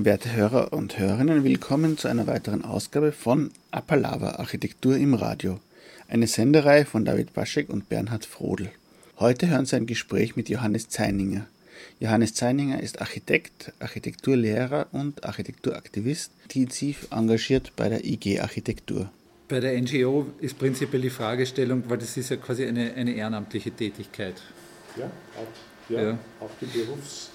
Werte Hörer und Hörerinnen, willkommen zu einer weiteren Ausgabe von Appalava Architektur im Radio, eine Sendereihe von David Baschek und Bernhard Frodel. Heute hören Sie ein Gespräch mit Johannes Zeininger. Johannes Zeininger ist Architekt, Architekturlehrer und Architekturaktivist, intensiv engagiert bei der IG Architektur. Bei der NGO ist prinzipiell die Fragestellung, weil das ist ja quasi eine, eine ehrenamtliche Tätigkeit. Ja, auch, ja, ja. auch die Berufs-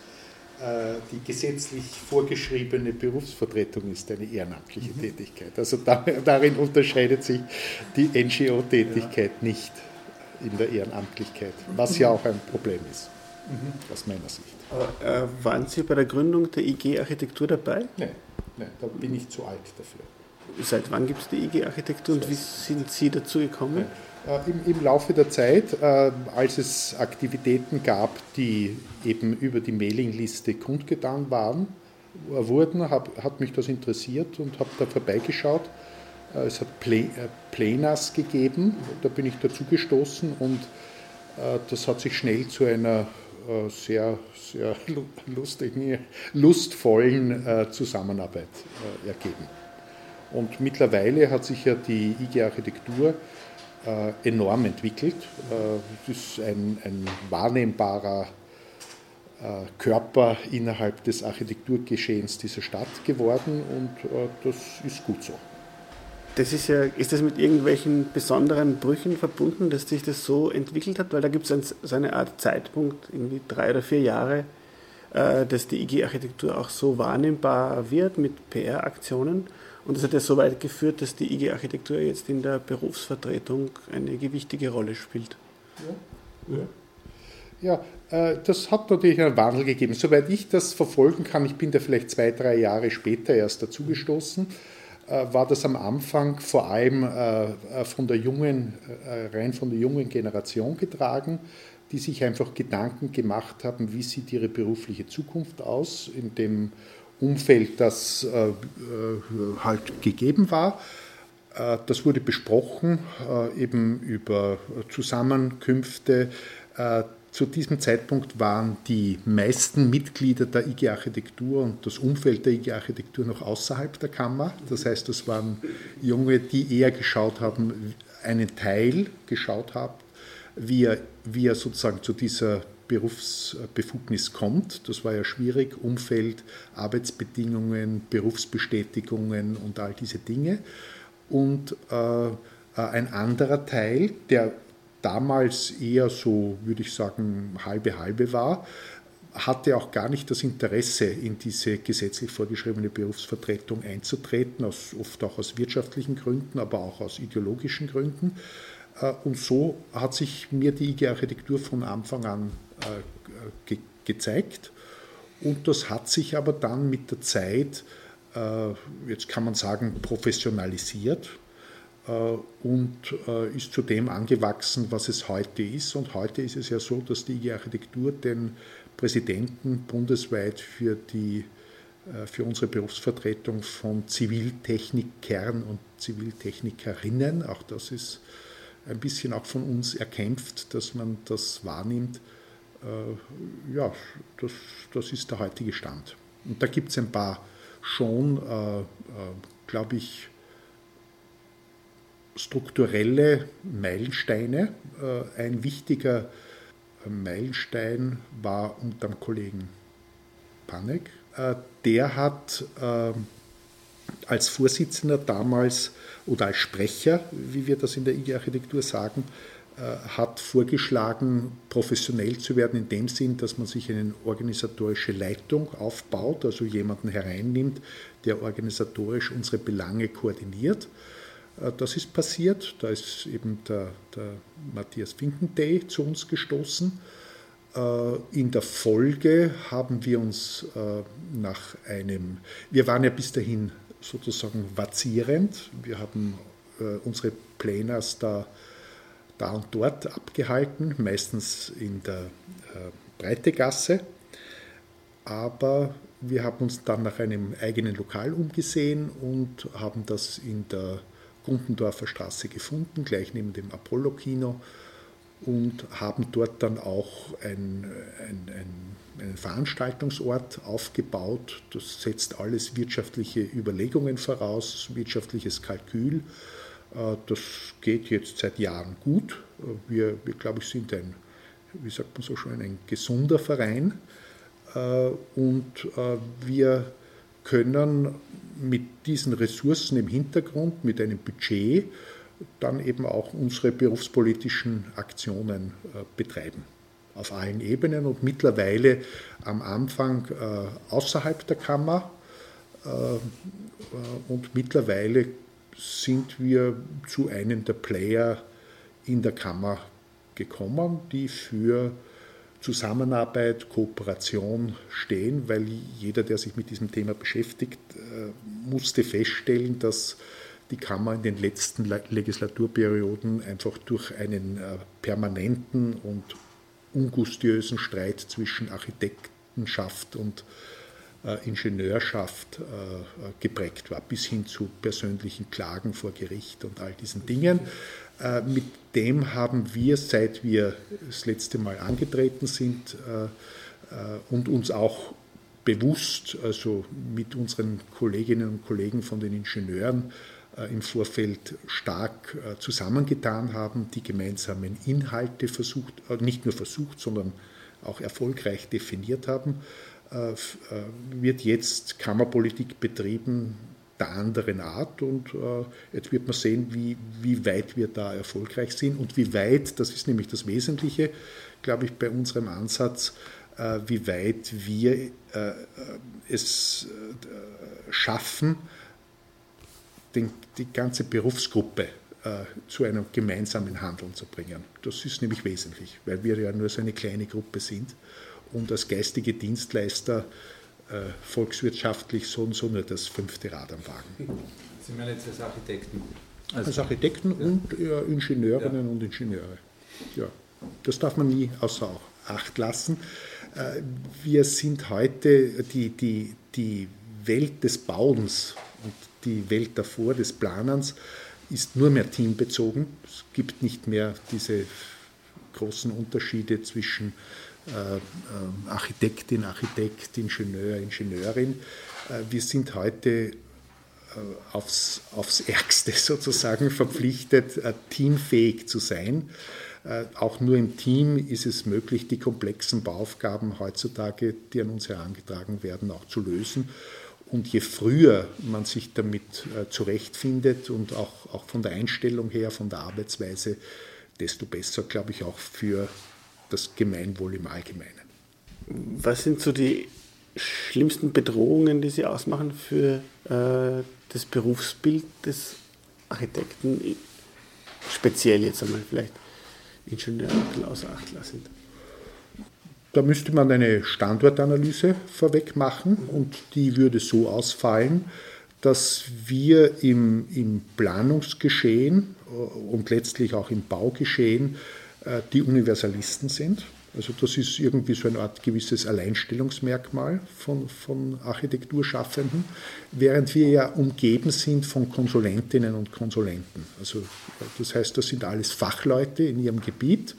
die gesetzlich vorgeschriebene Berufsvertretung ist eine ehrenamtliche mhm. Tätigkeit. Also darin unterscheidet sich die NGO-Tätigkeit ja. nicht in der Ehrenamtlichkeit, was ja auch ein Problem ist, mhm. aus meiner Sicht. Äh, waren Sie bei der Gründung der IG Architektur dabei? Nein, nein da bin ich zu alt dafür. Seit wann gibt es die IG Architektur und wie sind Sie dazu gekommen? Nein. Äh, im, im, Laufe der Zeit, äh, als es Aktivitäten gab, die eben über die Mailingliste kundgetan waren, äh, wurden, hab, hat mich das interessiert und habe da vorbeigeschaut. Äh, es hat Play, äh, Plenas gegeben, da bin ich dazu gestoßen und äh, das hat sich schnell zu einer sehr, sehr lustigen, lustvollen Zusammenarbeit ergeben. Und mittlerweile hat sich ja die IG Architektur enorm entwickelt. Äh, es ist ein, ein wahrnehmbarer äh, Körper innerhalb des Architekturgeschehens dieser Stadt geworden und das ist gut so. Das ist ja, ist das mit irgendwelchen besonderen Brüchen verbunden, dass sich das so entwickelt hat? Weil da gibt es so eine Art Zeitpunkt, irgendwie drei oder vier Jahre, dass die IG-Architektur auch so wahrnehmbar wird mit PR-Aktionen. Und das hat ja so weit geführt, dass die IG-Architektur jetzt in der Berufsvertretung eine gewichtige Rolle spielt. Ja, ja. ja äh, das hat natürlich einen Wandel gegeben. Soweit ich das verfolgen kann, ich bin da vielleicht zwei, drei Jahre später erst dazugestoßen, äh, war das am Anfang vor allem äh, von der jungen, rein von der jungen Generation getragen, die sich einfach Gedanken gemacht haben, wie sieht ihre berufliche Zukunft aus, in dem Umfeld, das äh, äh, halt gegeben war. Äh, das wurde besprochen, eben über Zusammenkünfte. Zu diesem Zeitpunkt waren die meisten Mitglieder der IG Architektur und das Umfeld der IG Architektur noch außerhalb der Kammer. Das heißt, das waren Junge, die eher geschaut haben, einen Teil geschaut haben, wie er, wie er sozusagen zu dieser Berufsbefugnis kommt. Das war ja schwierig, Umfeld, Arbeitsbedingungen, Berufsbestätigungen und all diese Dinge. Und äh, ein anderer Teil, der damals eher so, würde ich sagen, halbe halbe war, hatte auch gar nicht das Interesse, in diese gesetzlich vorgeschriebene Berufsvertretung einzutreten, aus, oft auch aus wirtschaftlichen Gründen, aber auch aus ideologischen Gründen. Äh, und so hat sich mir die IG Architektur von Anfang an äh, ge gezeigt. Und das hat sich aber dann mit der Zeit, äh, jetzt kann man sagen, professionalisiert und ist zu dem angewachsen, was es heute ist. Und heute ist es ja so, dass die IG Architektur den Präsidenten bundesweit für, die, für unsere Berufsvertretung von Ziviltechnikern und Ziviltechnikerinnen, auch das ist ein bisschen auch von uns erkämpft, dass man das wahrnimmt. Äh, ja, das, das ist der heutige Stand. Und da gibt es ein paar schon, äh, äh, glaube ich, strukturelle Meilensteine. Ein wichtiger Meilenstein war unter dem Kollegen Panek. Der hat als Vorsitzender damals oder als Sprecher, wie wir das in der IG-Architektur sagen, hat vorgeschlagen, professionell zu werden in dem Sinn, dass man sich eine organisatorische Leitung aufbaut, also jemanden hereinnimmt, der organisatorisch unsere Belange koordiniert. Äh, das ist passiert, da ist eben der, der Matthias Finkendey zu uns gestoßen. Äh, in der Folge haben wir uns nach einem, wir waren ja bis dahin sozusagen vazierend. Wir haben äh, unsere Pläne da, da und dort abgehalten, meistens in der äh, Breitegasse. Aber wir haben uns dann nach einem eigenen Lokal umgesehen und haben das in der Gundendorfer Straße gefunden, gleich neben dem Apollo-Kino und haben dort dann auch ein, ein, ein einen Veranstaltungsort aufgebaut. Das setzt alles wirtschaftliche Überlegungen voraus, wirtschaftliches Kalkül. Äh, das geht jetzt seit Jahren gut. Wir, wir glaube ich, sind ein, wie sagt man so schön, ein gesunder Verein. Äh, und äh, wir können mit diesen Ressourcen im Hintergrund, mit einem Budget, dann eben auch unsere berufspolitischen Aktionen betreiben auf allen Ebenen und mittlerweile am Anfang äh, außerhalb der Kammer. Äh, äh, und mittlerweile sind wir zu einem der Player in der Kammer gekommen, die für Zusammenarbeit, Kooperation stehen, weil jeder, der sich mit diesem Thema beschäftigt, äh, musste feststellen, dass die Kammer in den letzten Legislaturperioden einfach durch einen äh, permanenten und ungustiösen Streit zwischen Architektenschaft und äh, Ingenieurschaft äh, geprägt war, bis hin zu persönlichen Klagen vor Gericht und all diesen Dingen. Äh, mit dem haben wir, seit wir das letzte Mal angetreten sind äh, äh, und uns auch bewusst, also mit unseren Kolleginnen und Kollegen von den Ingenieuren, äh, im Vorfeld stark äh, zusammengetan haben, die gemeinsamen Inhalte versucht, äh, nicht nur versucht, sondern auch erfolgreich definiert haben, wird jetzt Kammerpolitik betrieben der anderen Art und jetzt wird man sehen, wie, wie weit wir da erfolgreich sind und wie weit, das ist nämlich das Wesentliche, glaube ich, bei unserem Ansatz, wie weit wir es schaffen, den, die ganze Berufsgruppe äh, zu einem gemeinsamen Handeln zu bringen. Das ist nämlich wesentlich, weil wir ja nur so eine kleine Gruppe sind und als geistige Dienstleister äh, volkswirtschaftlich so und so nur das fünfte Rad am Wagen. Sie meinen jetzt als Architekten? Also, als Architekten ja. und ja, Ingenieurinnen ja. und Ingenieure. Ja, das darf man nie außer Acht lassen. Äh, wir sind heute die, die, die Welt des Bauens und die Welt davor des Planens ist nur mehr teambezogen. Es gibt nicht mehr diese großen Unterschiede zwischen äh, äh, Architektin, Architekt, Ingenieur, Ingenieurin. Äh, wir sind heute äh, aufs, aufs Ärgste sozusagen verpflichtet, äh, teamfähig zu sein. Äh, auch nur im Team ist es möglich, die komplexen Bauaufgaben heutzutage, die an uns herangetragen werden, auch zu lösen. Und je früher man sich damit äh, zurechtfindet und auch, auch von der Einstellung her, von der Arbeitsweise, desto besser, glaube ich, auch für das Gemeinwohl im Allgemeinen. Was sind so die schlimmsten Bedrohungen, die Sie ausmachen für äh, das Berufsbild des Architekten, speziell jetzt einmal vielleicht bisschen außer Acht lassen? Da müsste man eine Standortanalyse vorweg machen und die würde so ausfallen, dass wir im, im Planungsgeschehen äh, und letztlich auch im Baugeschehen die Universalisten sind. Also das ist irgendwie so eine Art gewisses Alleinstellungsmerkmal von, von Architekturschaffenden, während wir ja umgeben sind von Konsulentinnen und Konsulenten. Also das heißt, das sind alles Fachleute in ihrem Gebiet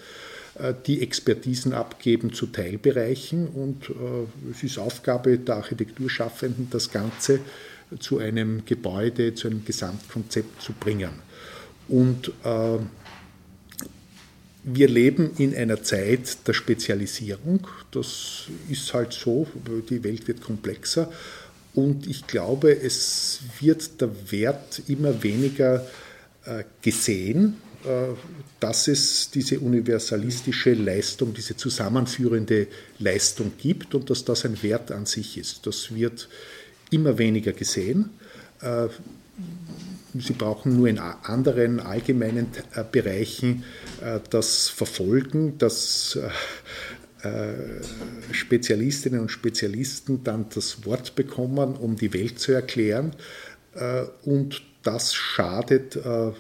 äh, die Expertisen abgeben zu Teilbereichen und äh, es ist Aufgabe der Architekturschaffenden, das Ganze zu einem Gebäude, zu einem Gesamtkonzept zu bringen. Und äh, wir leben in einer Zeit der Spezialisierung. Das ist halt so, die Welt wird komplexer. Und ich glaube, es wird der Wert immer weniger gesehen äh, dass es diese universalistische Leistung, diese zusammenführende Leistung gibt und dass das ein Wert an sich ist. Das wird immer weniger gesehen. Äh, Sie brauchen nur in anderen allgemeinen äh, Bereichen das Verfolgen, dass Spezialistinnen und Spezialisten dann das Wort bekommen, um die Welt zu erklären. Und das schadet, äh,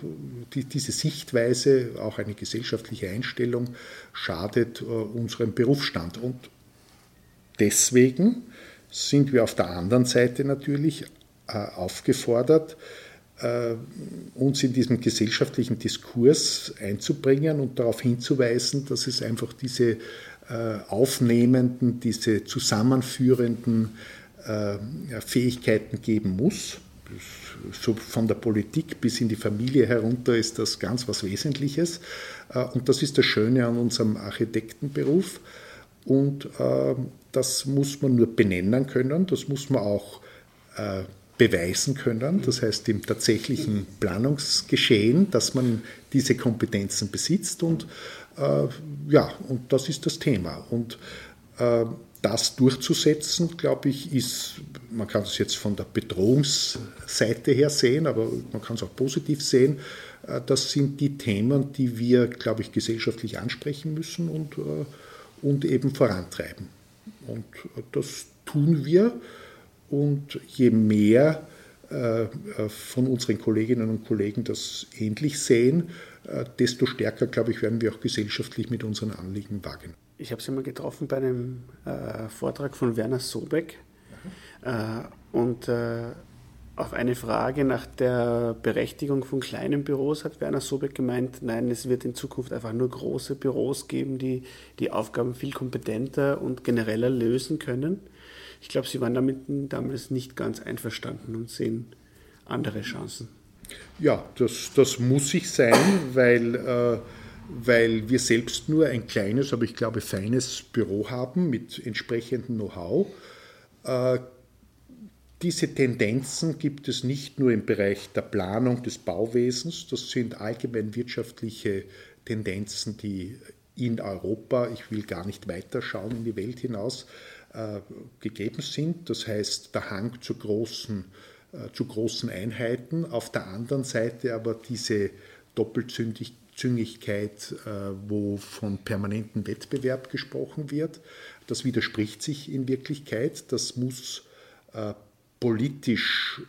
diese Sichtweise, auch eine gesellschaftliche Einstellung, schadet äh, unserem Berufsstand. Und deswegen sind wir auf der anderen Seite natürlich äh, aufgefordert, äh, uns in diesem gesellschaftlichen Diskurs einzubringen und darauf hinzuweisen, dass es einfach diese äh, aufnehmenden, diese zusammenführenden äh, Fähigkeiten geben muss. So von der Politik bis in die Familie herunter ist das ganz was Wesentliches. Und das ist das Schöne an unserem Architektenberuf. Und das muss man nur benennen können, das muss man auch beweisen können, das heißt im tatsächlichen Planungsgeschehen, dass man diese Kompetenzen besitzt und äh, ja, und das ist das Thema. Und äh, das durchzusetzen, glaube ich, ist, man kann es jetzt von der Bedrohungsseite her sehen, aber man kann es auch positiv sehen, äh, das sind die Themen, die wir, glaube ich, gesellschaftlich ansprechen müssen und, äh, und eben vorantreiben. Und äh, das tun wir. Und je mehr äh, von unseren Kolleginnen und Kollegen das ähnlich sehen, äh, desto stärker, glaube ich, werden wir auch gesellschaftlich mit unseren Anliegen wagen. Ich habe Sie mal getroffen bei einem äh, Vortrag von Werner Sobeck äh, und äh, auf eine Frage nach der Berechtigung von kleinen Büros hat Werner Sobeck gemeint, nein, es wird in Zukunft einfach nur große Büros geben, die die Aufgaben viel kompetenter und genereller lösen können. Ich glaube, Sie waren damit damals nicht ganz einverstanden und sehen andere Chancen. Ja, das, das muss ich sein, weil, äh, weil wir selbst nur ein kleines, aber ich glaube feines Büro haben mit entsprechendem Know-how. Äh, diese Tendenzen gibt es nicht nur im Bereich der Planung des Bauwesens, das sind allgemein wirtschaftliche Tendenzen, die in Europa, ich will gar nicht weiter schauen in die Welt hinaus, gegeben sind. Das heißt, der Hang zu großen, äh, zu großen Einheiten. Auf der anderen Seite aber diese Doppelzüngigkeit, äh, wo von permanentem Wettbewerb gesprochen wird. Das widerspricht sich in Wirklichkeit. Das muss politisch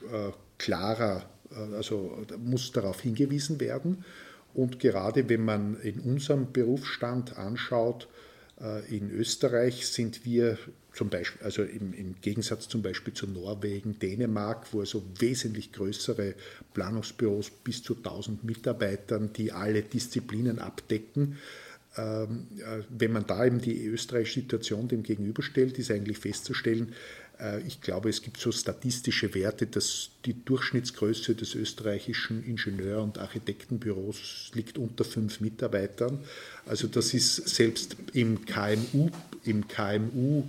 klarer, also muss darauf hingewiesen werden. Und gerade wenn man in unserem Berufsstand anschaut, in Österreich sind wir zum Beispiel, also im, im, Gegensatz zum Beispiel zu Norwegen, Dänemark, wo also wesentlich größere Planungsbüros bis zu 1000 Mitarbeitern, die alle Disziplinen abdecken. Ähm, äh, wenn man da eben die österreichische Situation dem gegenüberstellt, ist eigentlich festzustellen, äh, ich glaube, es gibt so statistische Werte, dass die Durchschnittsgröße des österreichischen Ingenieur- und Architektenbüros liegt unter fünf Mitarbeitern. Also das ist selbst im KMU, im KMU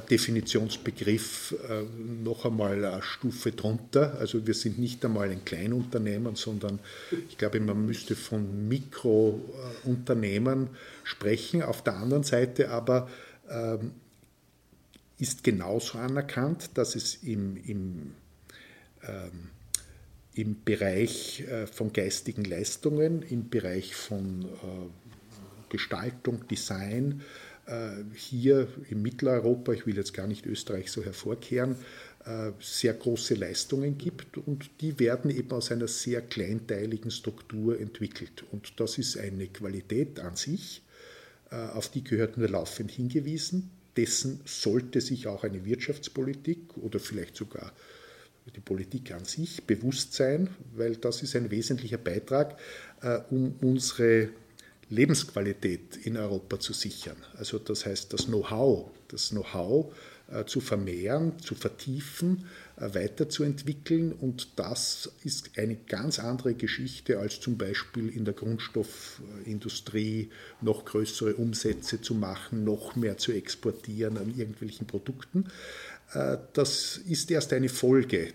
Definitionsbegriff äh, noch einmal eine Stufe drunter. Also wir sind nicht einmal ein Kleinunternehmen, sondern ich glaube, man müsste von Mikrounternehmen sprechen. Auf der anderen Seite aber ähm, ist genauso anerkannt, dass es im, im, ähm, im Bereich äh, von geistigen Leistungen, im Bereich von äh, Gestaltung, Design, äh, hier in Mitteleuropa, ich will jetzt gar nicht Österreich so hervorkehren, äh, sehr große Leistungen gibt und die werden eben aus einer sehr kleinteiligen Struktur entwickelt. Und das ist eine Qualität an sich, äh, auf die gehört nur laufend hingewiesen. Dessen sollte sich auch eine Wirtschaftspolitik oder vielleicht sogar die Politik an sich bewusst sein, weil das ist ein wesentlicher Beitrag, um unsere Lebensqualität in Europa zu sichern. Also das heißt, das Know-how, das Know-how äh, zu vermehren, zu vertiefen, äh, weiterzuentwickeln. Und das ist eine ganz andere Geschichte als zum Beispiel in der Grundstoffindustrie noch größere Umsätze zu machen, noch mehr zu exportieren an irgendwelchen Produkten. Äh, das ist erst eine Folge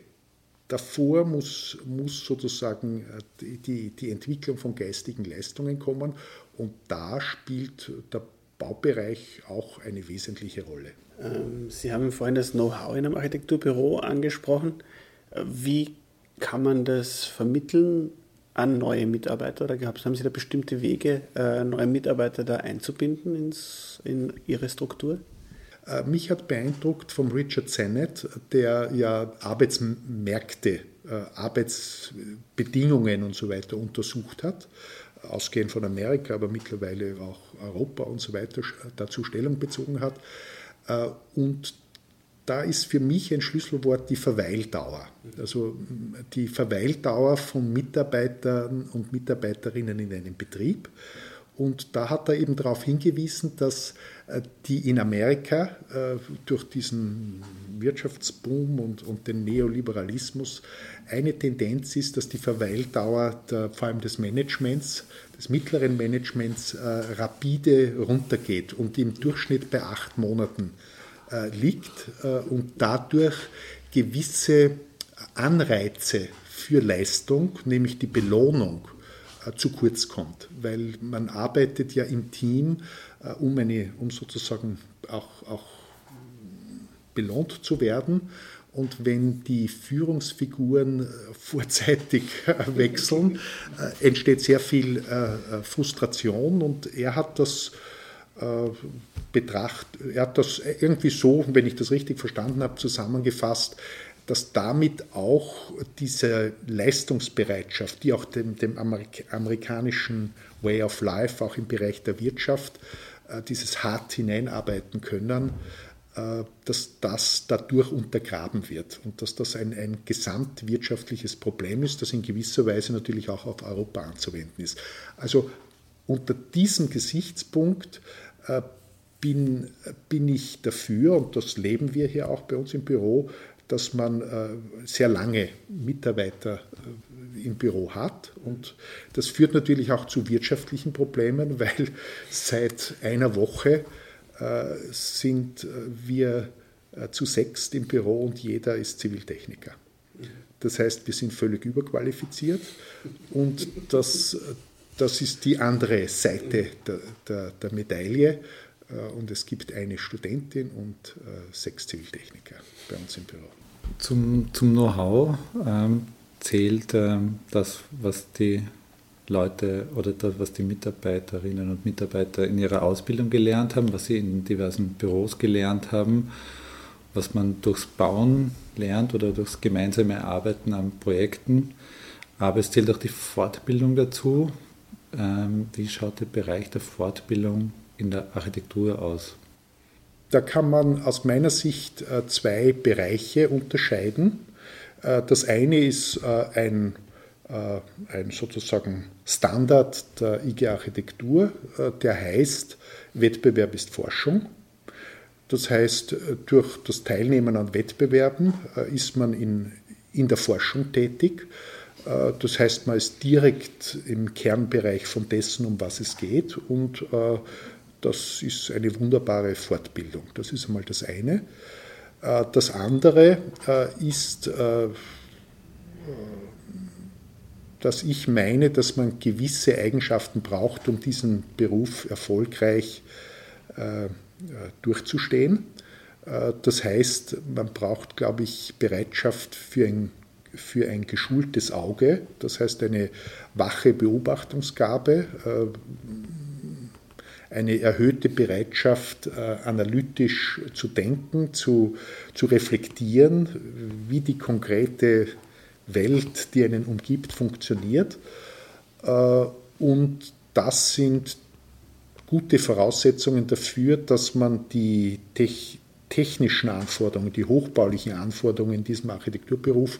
Davor muss, muss sozusagen die, die Entwicklung von geistigen Leistungen kommen und da spielt der Baubereich auch eine wesentliche Rolle. Ähm, Sie haben vorhin das Know-how in einem Architekturbüro angesprochen. Wie kann man das vermitteln an neue Mitarbeiter? Oder haben Sie da bestimmte Wege, äh, neue Mitarbeiter da einzubinden ins, in Ihre Struktur? Äh, mich hat beeindruckt vom Richard Sennett, der ja Arbeitsmärkte, äh, Arbeitsbedingungen und so weiter untersucht hat ausgehend von Amerika, aber mittlerweile auch Europa und so weiter dazu Stellung bezogen hat. Äh, und da ist für mich ein Schlüsselwort die Verweildauer. Also die Verweildauer von Mitarbeitern und Mitarbeiterinnen in einem Betrieb. Und da hat er eben darauf hingewiesen, dass äh, die in Amerika äh, durch diesen Wirtschaftsboom und, und den Neoliberalismus eine Tendenz ist, dass die Verweildauer der, vor allem des Managements, des mittleren Managements äh, rapide runtergeht und im Durchschnitt bei acht Monaten liegt und dadurch gewisse Anreize für Leistung, nämlich die Belohnung, zu kurz kommt, weil man arbeitet ja im Team, äh, um, eine, um sozusagen auch, auch belohnt zu werden. Und wenn die Führungsfiguren äh, vorzeitig wechseln, entsteht sehr viel Frustration. Und er hat das betracht, er hat das irgendwie so, wenn ich das richtig verstanden habe, zusammengefasst, dass damit auch diese Leistungsbereitschaft, die auch dem, dem Amerik amerikanischen Way of Life, auch im Bereich der Wirtschaft, äh, dieses hart hineinarbeiten können, äh, dass das dadurch untergraben wird und dass das ein, ein gesamtwirtschaftliches Problem ist, das in gewisser Weise natürlich auch auf Europa anzuwenden ist. Also unter diesem Gesichtspunkt äh, bin, bin ich dafür, und das leben wir hier auch bei uns im Büro, dass man äh, sehr lange Mitarbeiter äh, im Büro hat. Und das führt natürlich auch zu wirtschaftlichen Problemen, weil seit einer Woche äh, sind wir zu sechst im Büro und jeder ist Ziviltechniker. Das heißt, wir sind völlig überqualifiziert und das, das ist die andere Seite der, der, der Medaille. Und es gibt eine Studentin und sechs Ziviltechniker bei uns im Büro. Zum, zum Know-how ähm, zählt ähm, das, was die Leute oder das, was die Mitarbeiterinnen und Mitarbeiter in ihrer Ausbildung gelernt haben, was sie in diversen Büros gelernt haben, was man durchs Bauen lernt oder durchs gemeinsame Arbeiten an Projekten. Aber es zählt auch die Fortbildung dazu. Ähm, wie schaut der Bereich der Fortbildung in der Architektur aus? Da kann man aus meiner Sicht äh, zwei Bereiche unterscheiden. Äh, das eine ist äh, ein, ein sozusagen Standard der IG-Architektur, der heißt, Wettbewerb ist Forschung. Das heißt, durch das Teilnehmen an Wettbewerben ist man in, in der Forschung tätig. Das heißt, man ist direkt im Kernbereich von dessen, um was es geht und das ist eine wunderbare Fortbildung. Das ist einmal das eine. Äh, das andere äh, ist, äh, dass ich meine, dass man gewisse Eigenschaften braucht, um diesen Beruf erfolgreich durchzustehen. Das heißt, man braucht, glaube ich, Bereitschaft für ein, für ein geschultes Auge, das heißt eine wache Beobachtungsgabe, eine erhöhte Bereitschaft, äh, analytisch zu denken, zu, zu reflektieren, wie die konkrete Welt, die einen umgibt, funktioniert. Äh, und das sind gute Voraussetzungen dafür, dass man die technischen Anforderungen, die hochbaulichen Anforderungen in diesem Architekturberuf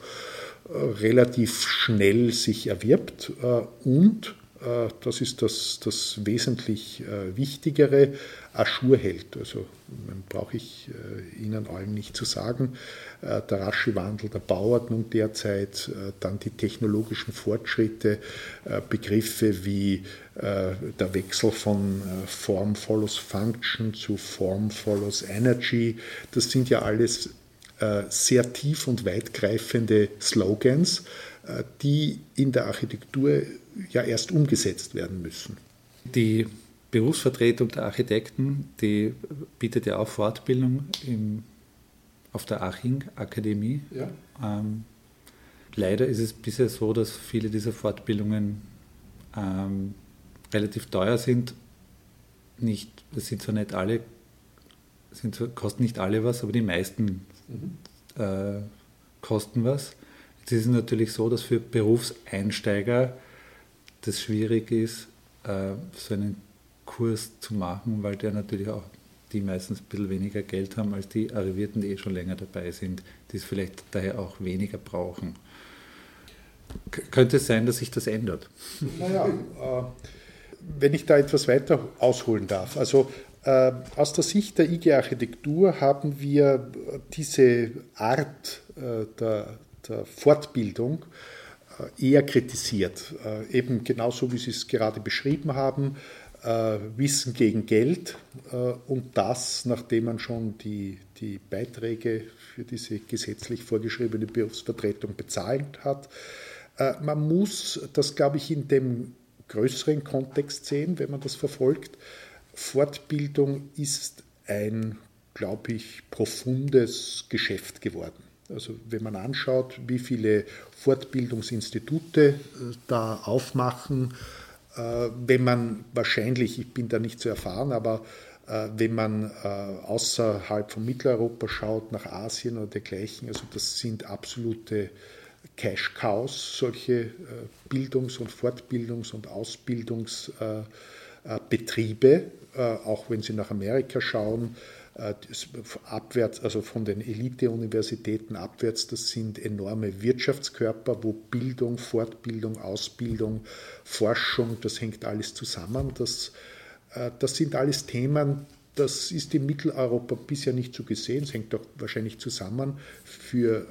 äh, relativ schnell sich erwirbt und das ist das, das wesentlich äh, Wichtigere, Aschur hält. Also brauche ich äh, Ihnen allen nicht zu sagen. Der rasche Wandel der Bauordnung derzeit, dann die technologischen Fortschritte, Begriffe wie der Wechsel von Form follows Function zu Form follows Energy, das sind ja alles sehr tief und weitgreifende Slogans, die in der Architektur ja erst umgesetzt werden müssen. Die Berufsvertretung der Architekten, die bietet ja auch Fortbildung im, auf der Aching-Akademie. Ja. Ähm, leider ist es bisher so, dass viele dieser Fortbildungen ähm, relativ teuer sind. Nicht, das sind zwar nicht alle, sind zwar, kosten nicht alle was, aber die meisten mhm. äh, kosten was. Jetzt ist es natürlich so, dass für Berufseinsteiger das schwierig ist, äh, so einen Kurs zu machen, weil der natürlich auch die meistens ein bisschen weniger Geld haben als die Arrivierten, die eh schon länger dabei sind, die es vielleicht daher auch weniger brauchen. K könnte es sein, dass sich das ändert? Naja, äh, wenn ich da etwas weiter ausholen darf. Also äh, aus der Sicht der IG-Architektur haben wir diese Art äh, der, der, Fortbildung eher kritisiert. Äh, eben genauso, wie Sie es gerade beschrieben haben, äh, Wissen gegen Geld äh, und das, nachdem man schon die, die Beiträge für diese gesetzlich vorgeschriebene Berufsvertretung bezahlt hat. Äh, man muss das, glaube ich, in dem größeren Kontext sehen, wenn man das verfolgt. Fortbildung ist ein, glaube ich, profundes Geschäft geworden. Also wenn man anschaut, wie viele Fortbildungsinstitute da aufmachen, äh, wenn man wahrscheinlich, ich bin da nicht so erfahren, aber äh, wenn man äh, außerhalb von Mitteleuropa schaut, nach Asien oder dergleichen, also das sind absolute Cash-Cows, solche Bildungs- und Fortbildungs- und Ausbildungsbetriebe, auch wenn Sie nach Amerika schauen, abwärts, also von den Elite-Universitäten abwärts, das sind enorme Wirtschaftskörper, wo Bildung, Fortbildung, Ausbildung, Forschung, das hängt alles zusammen. Das, äh, das sind alles Themen, das ist in Mitteleuropa bisher nicht so gesehen. Es hängt auch wahrscheinlich zusammen, für,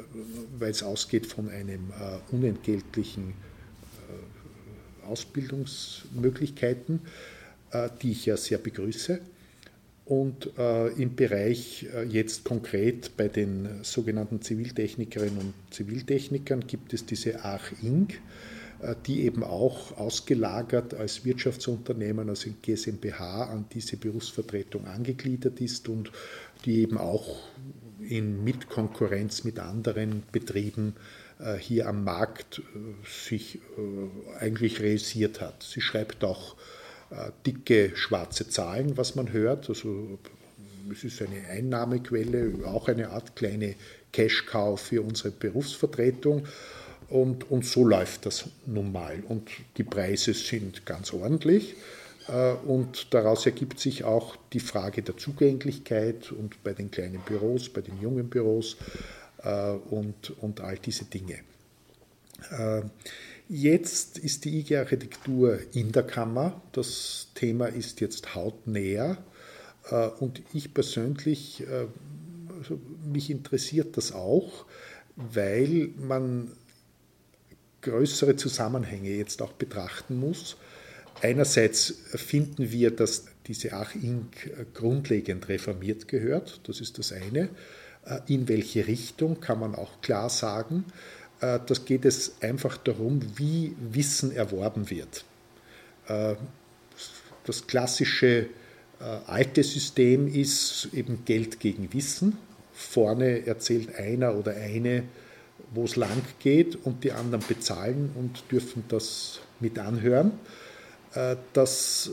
weil es ausgeht von einem äh, unentgeltlichen äh, Ausbildungsmöglichkeiten, äh, die ich ja sehr begrüße. Und äh, im Bereich äh, jetzt konkret bei den sogenannten Ziviltechnikerinnen und Ziviltechnikern gibt es diese Ach Inc., äh, die eben auch ausgelagert als Wirtschaftsunternehmen, also GmbH, an diese Berufsvertretung angegliedert ist und die eben auch in Mitkonkurrenz mit anderen Betrieben äh, hier am Markt äh, sich äh, eigentlich realisiert hat. Sie schreibt auch dicke schwarze Zahlen, was man hört. Also es ist eine Einnahmequelle, auch eine Art kleine Cash-Cow für unsere Berufsvertretung. Und, und so läuft das nun mal. Und die Preise sind ganz ordentlich. Äh, und daraus ergibt sich auch die Frage der Zugänglichkeit und bei den kleinen Büros, bei den jungen Büros äh, und, und all diese Dinge. Jetzt ist die IG-Architektur in der Kammer. Das Thema ist jetzt hautnäher. Äh, und ich persönlich, äh, also mich interessiert das auch, weil man größere Zusammenhänge jetzt auch betrachten muss. Einerseits finden wir, dass diese Ach Inc. grundlegend reformiert gehört, das ist das eine. Äh, in welche Richtung kann man auch klar sagen. Äh, das geht es einfach darum, wie Wissen erworben wird. Äh, das klassische äh, alte System ist eben Geld gegen Wissen. Vorne erzählt einer oder eine, wo es lang geht und die anderen bezahlen und dürfen das mit anhören. Das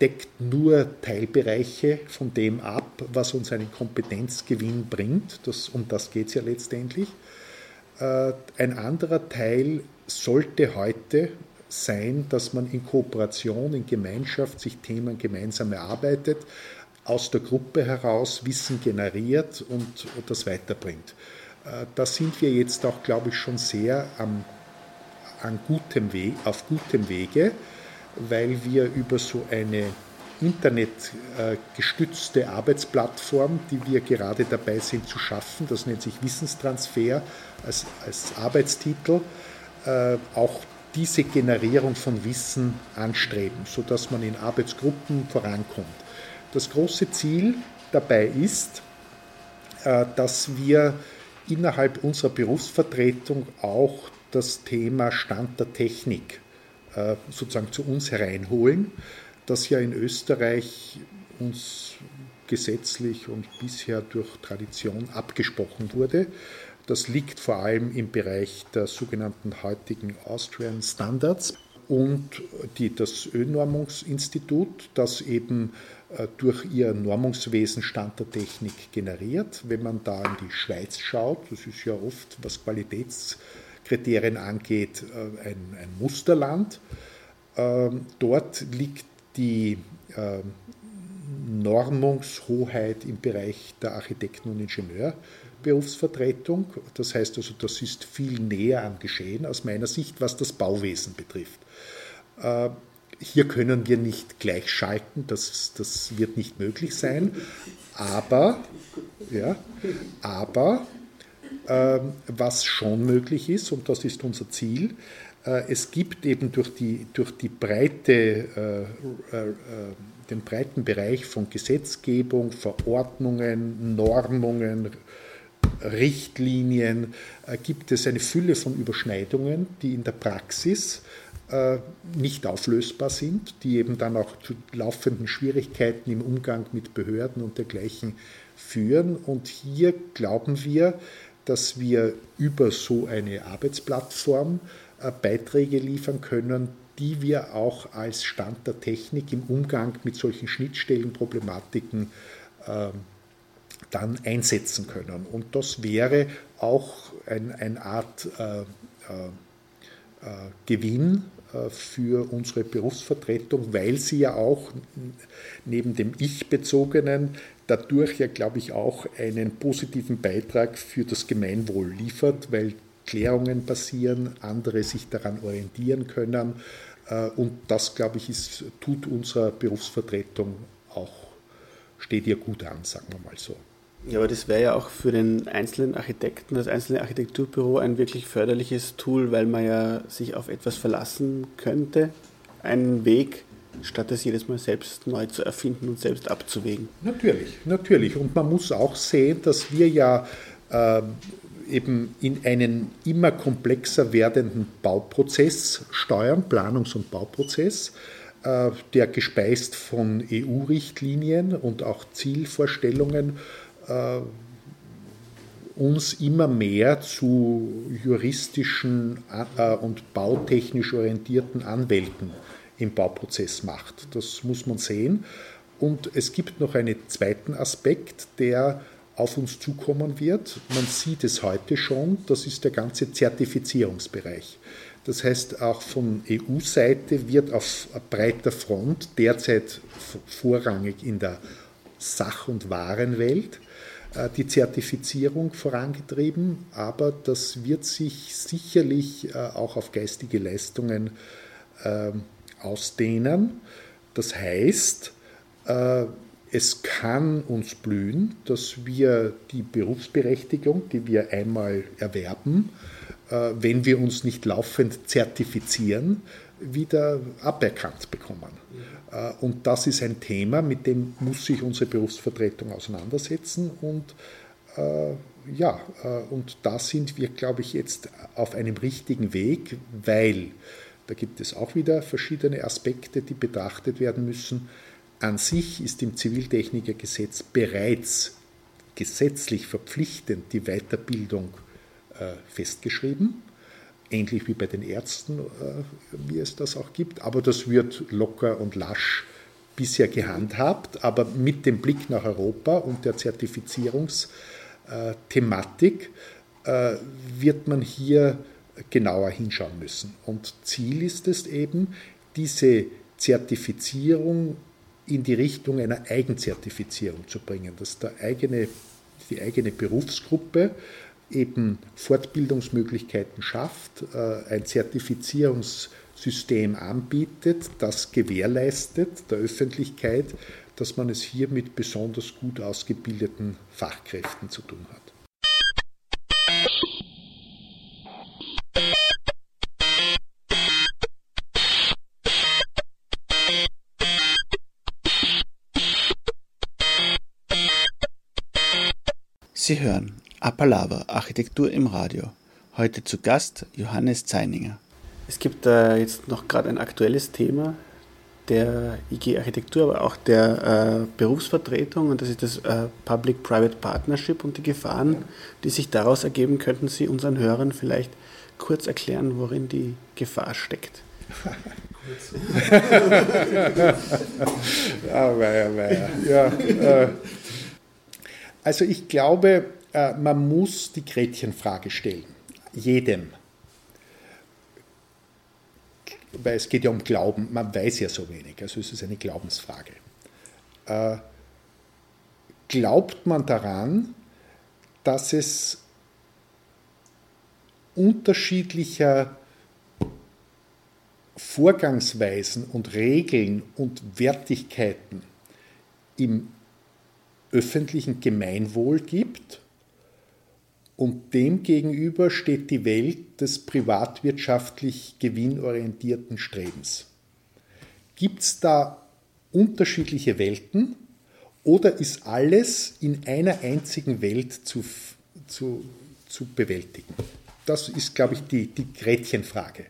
deckt nur Teilbereiche von dem ab, was uns einen Kompetenzgewinn bringt. Das, um das geht es ja letztendlich. Äh, ein anderer Teil sollte heute sein, dass man in Kooperation, in Gemeinschaft sich Themen gemeinsam erarbeitet, aus der Gruppe heraus Wissen generiert und das weiterbringt. Äh, da sind wir jetzt auch, glaube ich, schon sehr am, an gutem Weg, auf gutem Wege, weil wir über so eine internetgestützte Arbeitsplattform, die wir gerade dabei sind zu schaffen. Das nennt sich Wissenstransfer als, als Arbeitstitel. Äh, auch diese Generierung von Wissen anstreben, sodass man in Arbeitsgruppen vorankommt. Das große Ziel dabei ist, äh, dass wir innerhalb unserer Berufsvertretung auch das Thema Stand der Technik äh, sozusagen zu uns hereinholen das ja in Österreich uns gesetzlich und bisher durch Tradition abgesprochen wurde. Das liegt vor allem im Bereich der sogenannten heutigen Austrian Standards und die, das Ölnormungsinstitut, das eben äh, durch ihr Normungswesen Stand der Technik generiert. Wenn man da in die Schweiz schaut, das ist ja oft, was Qualitätskriterien angeht, äh, ein, ein Musterland. Ähm, dort liegt die äh, Normungshoheit im Bereich der Architekten- und Ingenieurberufsvertretung. Das heißt also, das ist viel näher am Geschehen aus meiner Sicht, was das Bauwesen betrifft. Äh, hier können wir nicht gleich schalten, das, das wird nicht möglich sein. Aber, ja, aber äh, was schon möglich ist, und das ist unser Ziel, es gibt eben durch die, durch die breite, äh, äh, den breiten Bereich von Gesetzgebung, Verordnungen, Normungen, Richtlinien, gibt es eine Fülle von Überschneidungen, die in der Praxis nicht auflösbar sind, die eben dann auch zu laufenden Schwierigkeiten im Umgang mit Behörden und dergleichen führen. Und hier glauben wir, dass wir über so eine Arbeitsplattform äh, Beiträge liefern können, die wir auch als Stand der Technik im Umgang mit solchen Schnittstellenproblematiken äh, dann einsetzen können. Und das wäre auch ein, eine Art äh, äh, äh Gewinn äh, für unsere Berufsvertretung, weil sie ja auch neben dem Ich-bezogenen dadurch ja, glaube ich, auch einen positiven Beitrag für das Gemeinwohl liefert, weil Klärungen passieren, andere sich daran orientieren können. Äh, und das, glaube ich, ist, tut unserer Berufsvertretung auch, steht ihr gut an, sagen wir mal so. Ja, aber das wäre ja auch für den einzelnen Architekten, das einzelne Architekturbüro ein wirklich förderliches Tool, weil man ja sich auf etwas verlassen könnte. Einen Weg, statt es jedes Mal selbst neu zu erfinden und selbst abzuwägen. Natürlich, natürlich. Und man muss auch sehen, dass wir ja äh, eben in einen immer komplexer werdenden Bauprozess steuern, Planungs- und Bauprozess, äh, der gespeist von EU-Richtlinien und auch Zielvorstellungen äh, uns immer mehr zu juristischen äh, und bautechnisch orientierten Anwälten im Bauprozess macht. Das muss man sehen. Und es gibt noch einen zweiten Aspekt, der auf uns zukommen wird. Man sieht es heute schon, das ist der ganze Zertifizierungsbereich. Das heißt, auch von EU-Seite wird auf breiter Front derzeit vorrangig in der Sach- und Warenwelt äh, die Zertifizierung vorangetrieben, aber das wird sich sicherlich äh, auch auf geistige Leistungen ähm, ausdehnen. Das heißt, äh, es kann uns blühen, dass wir die Berufsberechtigung, die wir einmal erwerben, wenn wir uns nicht laufend zertifizieren, wieder aberkannt bekommen. Äh, und das ist ein Thema, mit dem muss sich unsere Berufsvertretung auseinandersetzen. Und äh, ja, äh, und da sind wir, glaube ich, jetzt auf einem richtigen Weg, weil da gibt es auch wieder verschiedene Aspekte, die betrachtet werden müssen. An sich ist im Ziviltechnikergesetz bereits gesetzlich verpflichtend die Weiterbildung äh, festgeschrieben ähnlich wie bei den Ärzten, äh, wie es das auch gibt. Aber das wird locker und lasch bisher gehandhabt. Aber mit dem Blick nach Europa und der Zertifizierungsthematik äh, wird man hier genauer hinschauen müssen. Und Ziel ist es eben, diese Zertifizierung in die Richtung einer Eigenzertifizierung zu bringen, dass der eigene, die eigene Berufsgruppe eben Fortbildungsmöglichkeiten schafft, äh, ein Zertifizierungssystem anbietet, das gewährleistet der Öffentlichkeit, dass man es hier mit besonders gut ausgebildeten Fachkräften zu tun hat. Sie hören Apalava, Architektur im Radio. Heute zu Gast Johannes Zeininger. Es gibt äh, jetzt noch gerade ein aktuelles Thema der IG Architektur, aber auch der äh, Berufsvertretung und das ist das äh, Public-Private Partnership und die Gefahren, die sich daraus ergeben. Könnten Sie unseren Hörern vielleicht kurz erklären, worin die Gefahr steckt? ja, weia, weia. ja, äh, also ich glaube, äh, man muss die Gretchenfrage stellen. Jedem. Weil es geht ja um Glauben, man weiß ja so wenig, also es ist eine Glaubensfrage. Äh, glaubt man daran, dass es unterschiedlicher Vorgangsweisen und Regeln und Wertigkeiten im öffentlichen Gemeinwohl gibt und demgegenüber steht die Welt des privatwirtschaftlich gewinnorientierten Strebens. Gibt es da unterschiedliche Welten oder ist alles in einer einzigen Welt zu, zu, zu bewältigen? Das ist, glaube ich, die, die Gretchenfrage.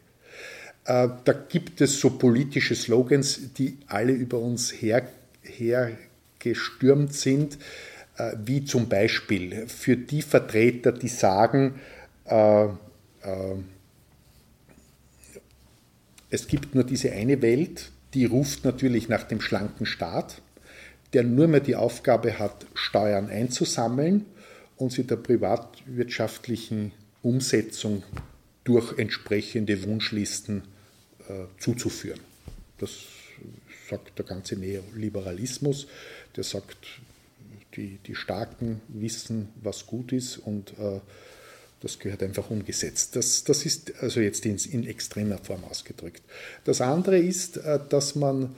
Äh, da gibt es so politische Slogans, die alle über uns her, hergestürmt sind, äh, wie zum Beispiel für die Vertreter, die sagen, äh, es gibt nur diese eine Welt, die ruft natürlich nach dem schlanken Staat, der nur mehr die Aufgabe hat, Steuern einzusammeln und sie der privatwirtschaftlichen Umsetzung durch entsprechende Wunschlisten äh, zuzuführen. Das sagt der ganze Neoliberalismus, der sagt, die, die Starken wissen, was gut ist und äh, das gehört einfach umgesetzt. Das, das ist also jetzt in, in, extremer Form ausgedrückt. Das andere ist, äh, dass man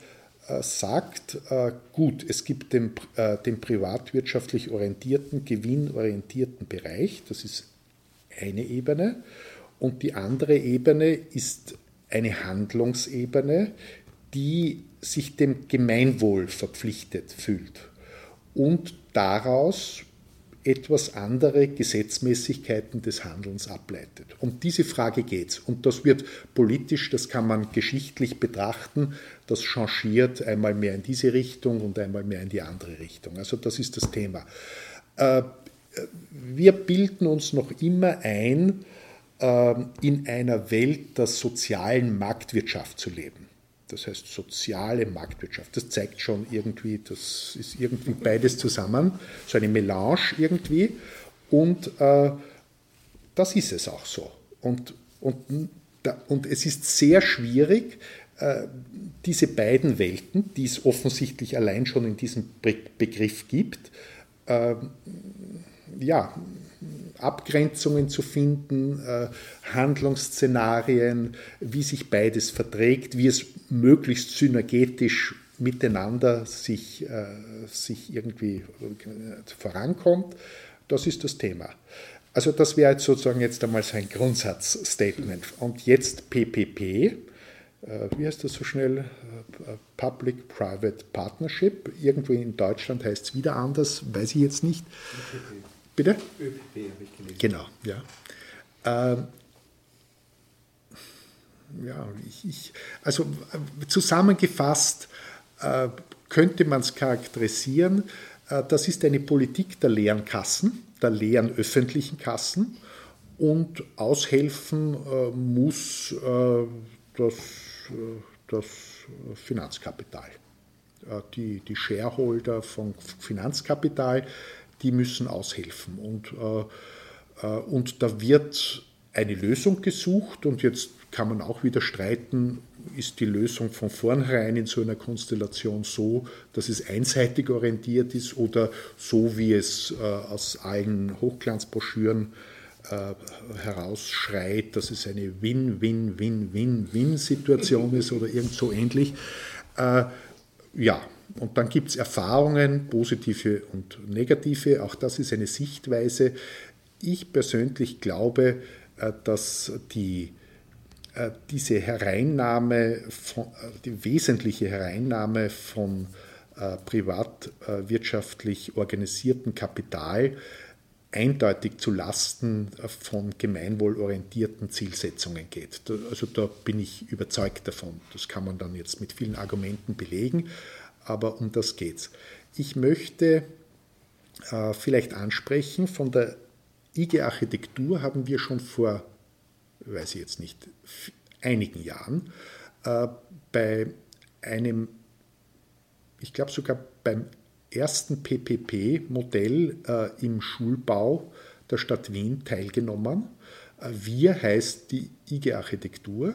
äh, sagt, äh, gut, es gibt den, äh, den privatwirtschaftlich orientierten, gewinnorientierten Bereich, das ist eine Ebene, und die andere Ebene ist eine Handlungsebene, die sich dem Gemeinwohl verpflichtet fühlt und daraus etwas andere Gesetzmäßigkeiten des Handelns ableitet. Um diese Frage geht es. Und das wird politisch, das kann man geschichtlich betrachten, das changiert einmal mehr in diese Richtung und einmal mehr in die andere Richtung. Also das ist das Thema. Äh, wir bilden uns noch immer ein, ähm, in einer Welt der sozialen Marktwirtschaft zu leben. Das heißt soziale Marktwirtschaft. Das zeigt schon irgendwie, das ist irgendwie beides zusammen, so eine Melange irgendwie. Und äh, das ist es auch so. Und, und, und es ist sehr schwierig, äh, diese beiden Welten, die es offensichtlich allein schon in diesem Begriff gibt, äh, ja, Abgrenzungen zu finden, äh, Handlungsszenarien, wie sich beides verträgt, wie es möglichst synergetisch miteinander sich, äh, sich irgendwie äh, vorankommt. Das ist das Thema. Also das wäre jetzt sozusagen jetzt einmal so ein Grundsatzstatement. Und jetzt PPP, wie heißt das so schnell? Public-Private Partnership. Irgendwo in Deutschland heißt es wieder anders, weiß ich jetzt nicht. PPP. Bitte? ÖPP habe ich gelesen. Genau, ja. Ähm, ja, ich, ich, also äh, zusammengefasst äh, könnte man es charakterisieren, äh, das ist eine Politik der leeren Kassen, der leeren öffentlichen Kassen und aushelfen äh, muss äh, das, das Finanzkapital. Die, die Shareholder von Finanzkapital die müssen aushelfen. Und, äh, äh, und da wird eine Lösung gesucht und jetzt kann man auch wieder streiten, ist die Lösung von vornherein in so einer Konstellation so, dass es einseitig orientiert ist oder so, wie es äh, aus allen Hochglanzbroschüren äh, herausschreit, dass es eine Win-Win-Win-Win-Win-Situation ist oder irgend so ähnlich. Äh, ja, und dann gibt es Erfahrungen, positive und negative. Auch das ist eine Sichtweise. Ich persönlich glaube, äh, dass die, äh, diese Hereinnahme, von, äh, die wesentliche Hereinnahme von privatwirtschaftlich organisiertem Kapital eindeutig zu Lasten von gemeinwohlorientierten Zielsetzungen geht. Also da bin ich überzeugt davon. Das kann man dann jetzt mit vielen Argumenten belegen aber um das geht's. Ich möchte äh, vielleicht ansprechen, von der IG Architektur haben wir schon vor, weiß ich jetzt nicht, einigen Jahren äh, bei einem, ich glaube sogar beim ersten PPP-Modell äh, im Schulbau der Stadt Wien teilgenommen. Äh, wir heißt die IG Architektur.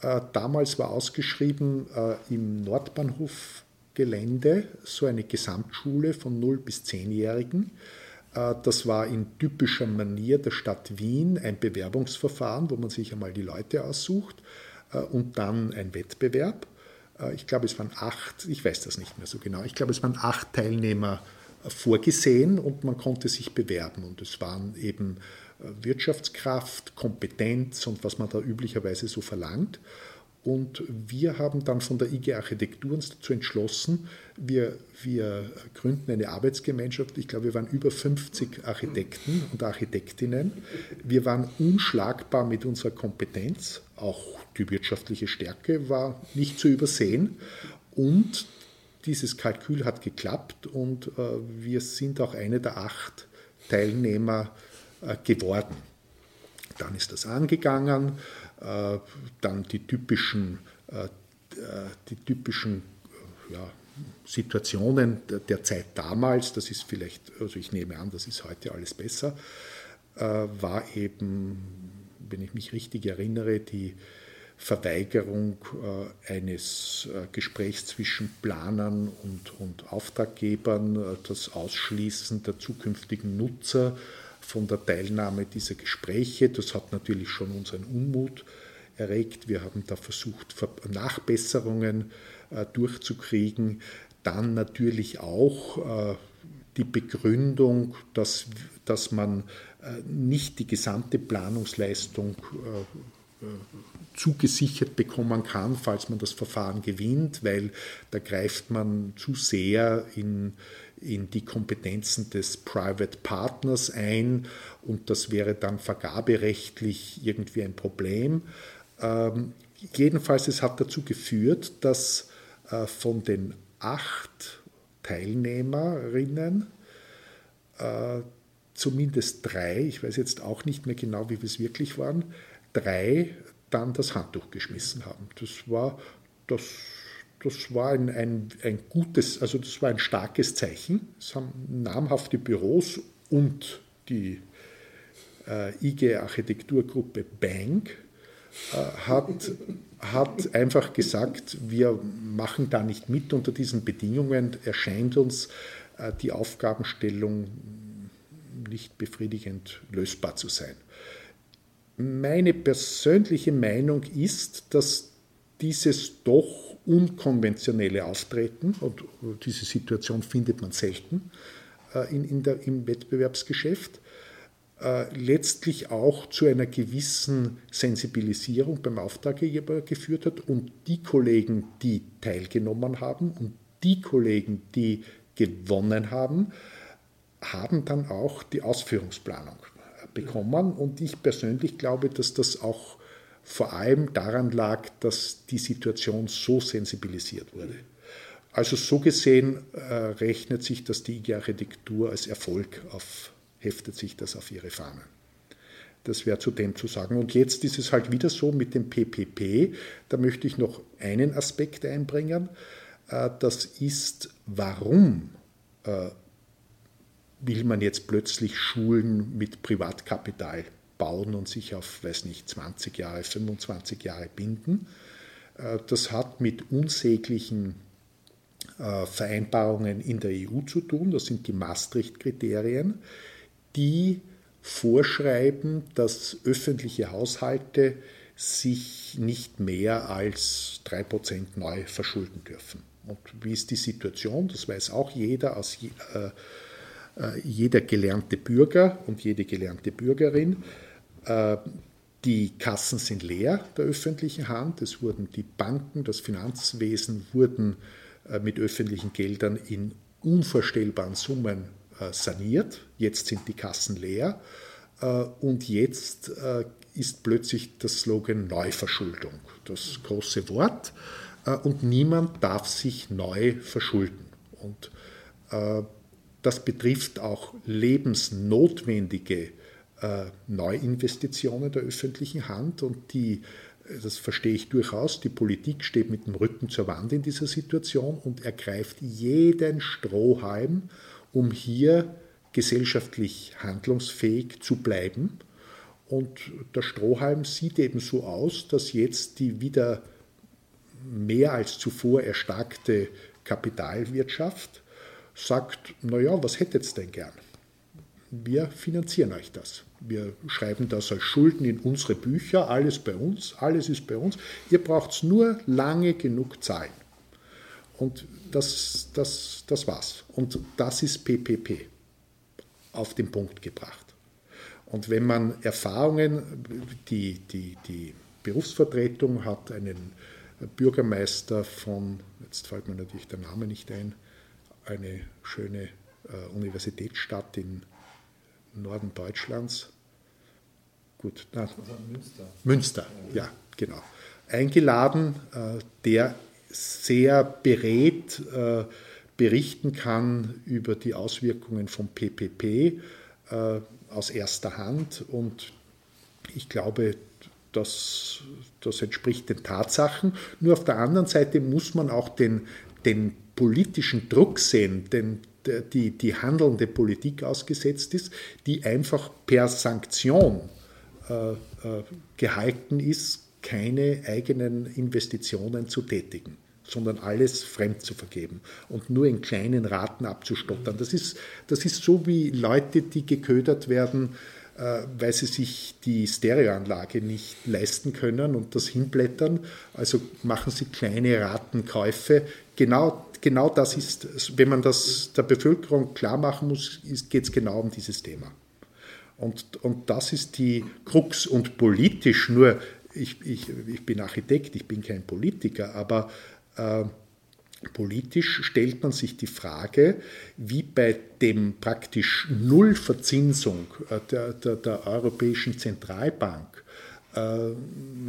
Äh, damals war ausgeschrieben äh, im Nordbahnhof Gelände, so eine Gesamtschule von 0 bis 10-Jährigen. Äh, das war in typischer Manier der Stadt Wien ein Bewerbungsverfahren, wo man sich einmal die Leute aussucht äh, und dann ein Wettbewerb. Äh, ich glaube, es waren acht, ich weiß das nicht mehr so genau, ich glaube, es waren acht Teilnehmer vorgesehen und man konnte sich bewerben. Und es waren eben Wirtschaftskraft, Kompetenz und was man da üblicherweise so verlangt. Und wir haben dann von der IG Architektur uns dazu entschlossen, wir, wir gründen eine Arbeitsgemeinschaft. Ich glaube, wir waren über 50 Architekten und Architektinnen. Wir waren unschlagbar mit unserer Kompetenz. Auch die wirtschaftliche Stärke war nicht zu übersehen. Und dieses Kalkül hat geklappt und äh, wir sind auch eine der acht Teilnehmer äh, geworden. Dann ist das angegangen. Äh, dann die typischen, äh, die typischen ja, Situationen der Zeit damals, das ist vielleicht, also ich nehme an, das ist heute alles besser, äh, war eben, wenn ich mich richtig erinnere, die Verweigerung eines Gesprächs zwischen Planern und, und Auftraggebern, das Ausschließen der zukünftigen Nutzer von der Teilnahme dieser Gespräche. Das hat natürlich schon unseren Unmut erregt. Wir haben da versucht, Nachbesserungen äh, durchzukriegen. Dann natürlich auch äh, die Begründung, dass, dass man äh, nicht die gesamte Planungsleistung zugesichert bekommen kann, falls man das Verfahren gewinnt, weil da greift man zu sehr in in die Kompetenzen des Private Partners ein und das wäre dann vergaberechtlich irgendwie ein Problem. Ähm, jedenfalls, es hat dazu geführt, dass äh, von den acht Teilnehmerinnen äh, zumindest drei, ich weiß jetzt auch nicht mehr genau, wie es wirklich waren, drei dann das Handtuch geschmissen haben. Das war das das war ein, ein, ein gutes, also das war ein starkes Zeichen. Es haben namhafte Büros und die äh, IG Architekturgruppe Bank äh, hat, hat einfach gesagt, wir machen da nicht mit unter diesen Bedingungen, erscheint uns äh, die Aufgabenstellung nicht befriedigend lösbar zu sein. Meine persönliche Meinung ist, dass dieses doch unkonventionelle Auftreten, und diese Situation findet man selten äh, in, in der, im Wettbewerbsgeschäft, äh, letztlich auch zu einer gewissen Sensibilisierung beim Auftraggeber geführt hat und die Kollegen, die teilgenommen haben und die Kollegen, die gewonnen haben, haben dann auch die Ausführungsplanung bekommen. Und ich persönlich glaube, dass das auch vor allem daran lag, dass die Situation so sensibilisiert wurde. Also so gesehen äh, rechnet sich das die IG-Architektur als Erfolg auf, heftet sich das auf ihre Fahnen. Das wäre zu dem zu sagen. Und jetzt ist es halt wieder so mit dem PPP. Da möchte ich noch einen Aspekt einbringen. Äh, das ist, warum äh, will man jetzt plötzlich Schulen mit Privatkapital bauen und sich auf, weiß nicht, 20 Jahre, 25 Jahre binden. Äh, das hat mit unsäglichen äh, Vereinbarungen in der EU zu tun. Das sind die Maastricht-Kriterien, die vorschreiben, dass öffentliche Haushalte sich nicht mehr als 3% neu verschulden dürfen. Und wie ist die Situation? Das weiß auch jeder aus äh, jeder gelernte Bürger und jede gelernte Bürgerin. Äh, die Kassen sind leer der öffentlichen Hand. Es wurden die Banken, das Finanzwesen wurden äh, mit öffentlichen Geldern in unvorstellbaren Summen äh, saniert. Jetzt sind die Kassen leer. Und jetzt ist plötzlich das Slogan Neuverschuldung, das große Wort. Und niemand darf sich neu verschulden. Und das betrifft auch lebensnotwendige Neuinvestitionen der öffentlichen Hand und die, das verstehe ich durchaus, die Politik steht mit dem Rücken zur Wand in dieser Situation und ergreift jeden Strohhalm, um hier gesellschaftlich handlungsfähig zu bleiben. Und der Strohhalm sieht eben so aus, dass jetzt die wieder mehr als zuvor erstarkte Kapitalwirtschaft sagt, naja, was hättet ihr denn gern? Wir finanzieren euch das. Wir schreiben das als Schulden in unsere Bücher, alles bei uns, alles ist bei uns. Ihr braucht es nur lange genug zahlen. Und das, das, das war's. Und das ist PPP auf den Punkt gebracht. Und wenn man Erfahrungen, die, die, die Berufsvertretung hat einen Bürgermeister von, jetzt fällt mir natürlich der Name nicht ein, eine schöne äh, Universitätsstadt im Norden Deutschlands. Gut, na, Münster. Münster, ja, genau. Eingeladen, äh, der sehr berät äh, berichten kann über die Auswirkungen von PPP äh, aus erster Hand. Und ich glaube, das, das entspricht den Tatsachen. Nur auf der anderen Seite muss man auch den, den politischen Druck sehen, den die, die handelnde Politik ausgesetzt ist, die einfach per Sanktion äh, äh, gehalten ist, keine eigenen Investitionen zu tätigen sondern alles fremd zu vergeben und nur in kleinen Raten abzustottern. Das ist, das ist so wie Leute, die geködert werden, äh, weil sie sich die Stereoanlage nicht leisten können und das hinblättern. Also machen sie kleine Ratenkäufe. Genau, genau das ist, wenn man das der Bevölkerung klar machen muss, geht es genau um dieses Thema. Und, und das ist die Krux. Und politisch nur, ich, ich, ich bin Architekt, ich bin kein Politiker, aber äh, politisch stellt man sich die Frage, wie bei dem praktisch Nullverzinsung äh, der, der, der Europäischen Zentralbank äh,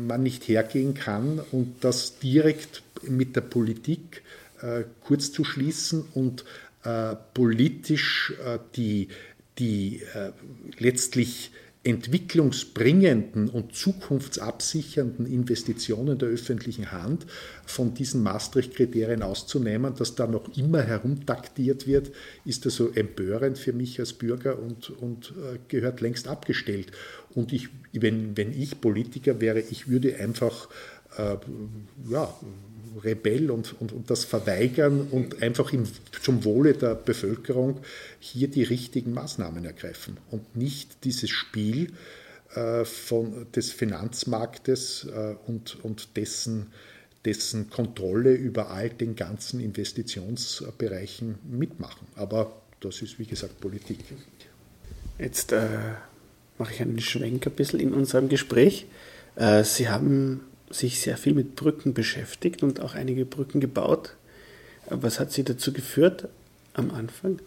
man nicht hergehen kann und das direkt mit der Politik kurz zu schließen und äh, politisch äh, die, die äh, letztlich entwicklungsbringenden und zukunftsabsichernden Investitionen der öffentlichen Hand von diesen Maastricht-Kriterien auszunehmen, dass da noch immer herumtaktiert wird, ist also empörend für mich als Bürger und, und äh, gehört längst abgestellt. Und ich, wenn, wenn ich Politiker wäre, ich würde einfach äh, ja, Rebell und, und, und, das verweigern und einfach im, zum Wohle der Bevölkerung hier die richtigen Maßnahmen ergreifen und nicht dieses Spiel äh, von, des Finanzmarktes äh, und, und dessen, dessen Kontrolle über all den ganzen Investitionsbereichen mitmachen. Aber das ist, wie gesagt, Politik. Jetzt äh, mache ich einen Schwenk ein bisschen in unserem Gespräch. Äh, Sie haben sich sehr viel mit Brücken beschäftigt und auch einige Brücken gebaut. Was hat Sie dazu geführt am Anfang?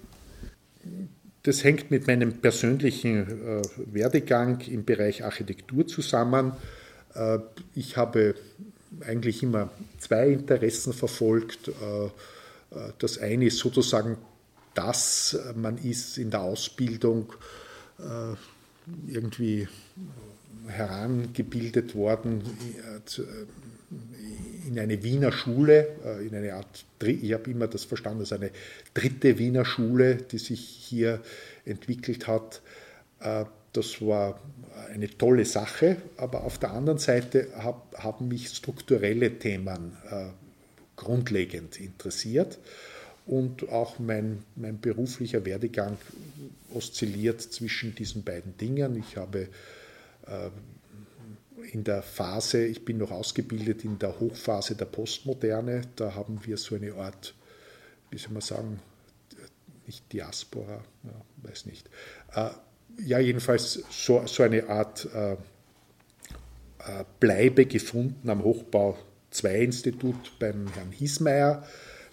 Das hängt mit meinem persönlichen äh, Werdegang im Bereich Architektur zusammen. Äh, ich habe eigentlich immer zwei Interessen verfolgt. Äh, das eine ist sozusagen, dass man ist in der Ausbildung irgendwie herangebildet worden äh, in eine Wiener Schule, äh, in eine Art, ich habe immer das verstanden als eine dritte Wiener Schule, die sich hier entwickelt hat. Äh, das war eine tolle Sache, aber auf der anderen Seite haben mich strukturelle Themen grundlegend interessiert und auch mein, mein beruflicher Werdegang oszilliert zwischen diesen beiden Dingen. Ich habe äh, in der Phase, ich bin noch ausgebildet in der Hochphase der Postmoderne, da haben wir so eine Art, wie soll man sagen, nicht Diaspora, ja, weiß nicht. Äh, ja, jedenfalls so, so eine Art äh, Bleibe gefunden am Hochbau 2 Institut beim Herrn Hiesmeier.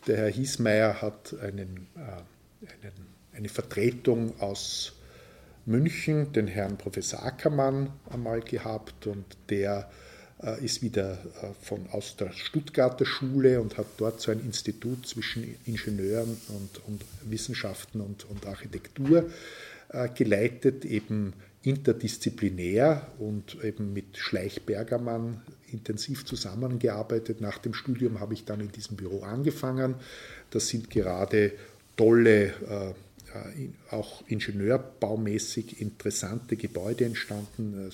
Der Herr Hiesmeier hat einen, einen, eine Vertretung aus München den Herrn Professor Ackermann einmal gehabt und der äh, ist wieder äh, von, aus der Stuttgarter Schule und hat dort so ein Institut zwischen Ingenieuren und, und Wissenschaften und, und Architektur äh, geleitet, eben interdisziplinär und eben mit Schleich-Bergermann intensiv zusammengearbeitet. Nach dem Studium habe ich dann in diesem Büro angefangen. Das sind gerade tolle äh, auch ingenieurbaumäßig interessante Gebäude entstanden.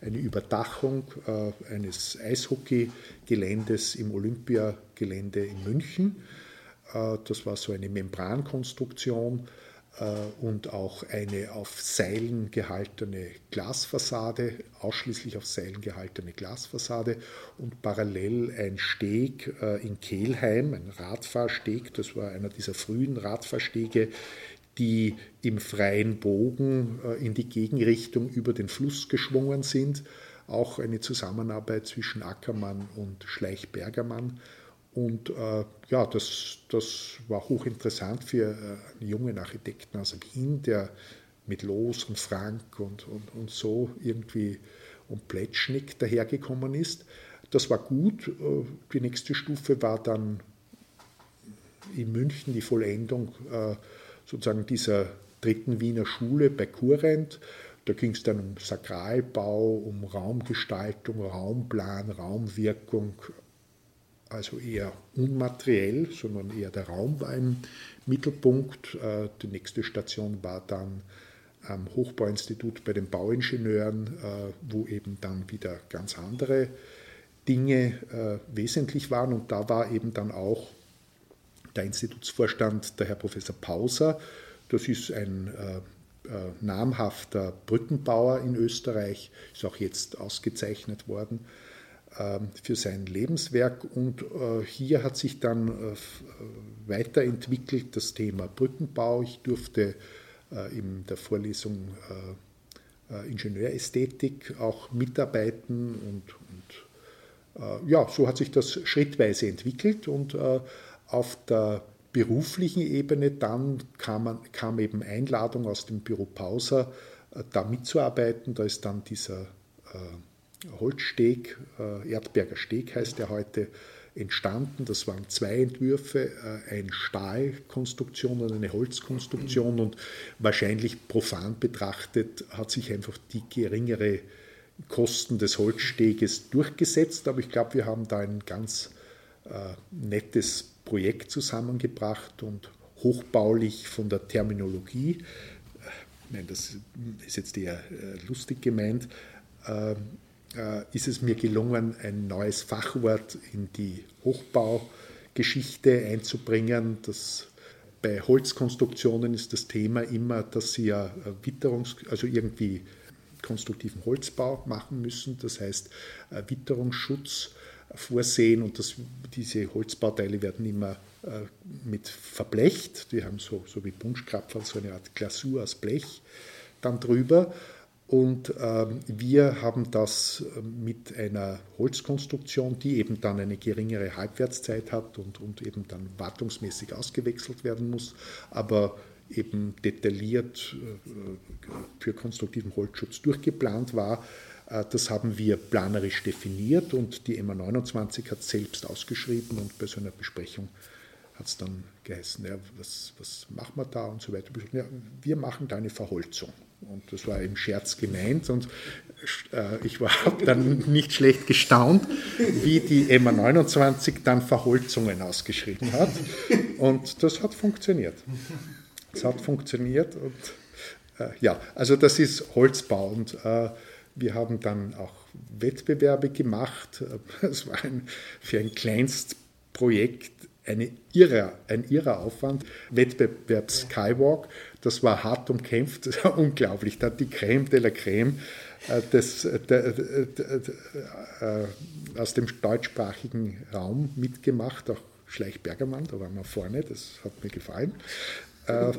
Eine Überdachung äh, eines Eishockeygeländes im Olympiagelände in München. Das war so eine Membrankonstruktion und auch eine auf Seilen gehaltene Glasfassade, ausschließlich auf Seilen gehaltene Glasfassade und parallel ein Steg in Kehlheim, ein Radfahrsteg, das war einer dieser frühen Radfahrstege, die im freien Bogen äh, in die Gegenrichtung über den Fluss geschwungen sind. Auch eine Zusammenarbeit zwischen Ackermann und Schleichbergermann. Und äh, ja, das, das war hochinteressant für äh, einen jungen Architekten aus Wien, der mit Los und Frank und, und, und so irgendwie und Pletschnik dahergekommen ist. Das war gut. Äh, die nächste Stufe war dann in München die Vollendung sozusagen dieser dritten Wiener Schule bei Kurrent. Da ging es dann um Sakralbau, um Raumgestaltung, Raumplan, Raumwirkung, also eher unmateriell, sondern eher der Raum war im Mittelpunkt. Äh, die nächste Station war dann am Hochbauinstitut bei den Bauingenieuren, äh, wo eben dann wieder ganz andere Dinge äh, wesentlich waren. Und da war eben dann auch der Institutsvorstand, der Herr Professor Pauser. Das ist ein äh, äh, namhafter Brückenbauer in Österreich, ist auch jetzt ausgezeichnet worden äh, für sein Lebenswerk. Und äh, hier hat sich dann äh, weiterentwickelt das Thema Brückenbau. Ich durfte äh, in der Vorlesung Ingenieurästhetik auch mitarbeiten und, und ja, so hat sich das schrittweise entwickelt und auf der beruflichen Ebene dann kam, kam eben Einladung aus dem Büro Pauser, äh, da mitzuarbeiten. Da ist dann dieser äh, Holzsteg, äh, Erdberger Steg heißt der heute, entstanden. Das waren zwei Entwürfe, äh, eine Stahlkonstruktion und eine Holzkonstruktion. Und wahrscheinlich profan betrachtet hat sich einfach die geringere Kosten des Holzsteges durchgesetzt. Aber ich glaube, wir haben da ein ganz äh, nettes Projekt zusammengebracht und hochbaulich von der Terminologie, ich meine, das ist jetzt eher äh, lustig gemeint, äh, äh, ist es mir gelungen, ein neues Fachwort in die Hochbaugeschichte einzubringen. Das bei Holzkonstruktionen ist das Thema immer, dass sie ja Witterungs-, also irgendwie konstruktiven Holzbau machen müssen, das heißt Witterungsschutz vorsehen und das, diese Holzbauteile werden immer äh, mit verblecht. Die haben so, so wie Bunschkrapferl so eine Art Glasur aus Blech dann drüber. Und ähm, wir haben das äh, mit einer Holzkonstruktion, die eben dann eine geringere Halbwertszeit hat und, und eben dann wartungsmäßig ausgewechselt werden muss, aber eben detailliert äh, für konstruktiven Holzschutz durchgeplant war, das haben wir planerisch definiert und die MA29 hat selbst ausgeschrieben und bei so einer Besprechung hat es dann geheißen, ja, was, was machen wir da und so weiter. Ja, wir machen da eine Verholzung. Und das war im Scherz gemeint und äh, ich war dann nicht schlecht gestaunt, wie die MA29 dann Verholzungen ausgeschrieben hat. Und das hat funktioniert. Es hat funktioniert und äh, ja, also das ist Holzbau und äh, wir haben dann auch Wettbewerbe gemacht. Es war ein, für ein Kleinstprojekt eine irre, ein irrer Aufwand. Wettbewerb Skywalk, das war hart umkämpft, das war unglaublich. Da hat die Creme de la Creme äh, des, der, der, der, äh, aus dem deutschsprachigen Raum mitgemacht, auch Schleichbergermann, da waren wir vorne, das hat mir gefallen. Äh,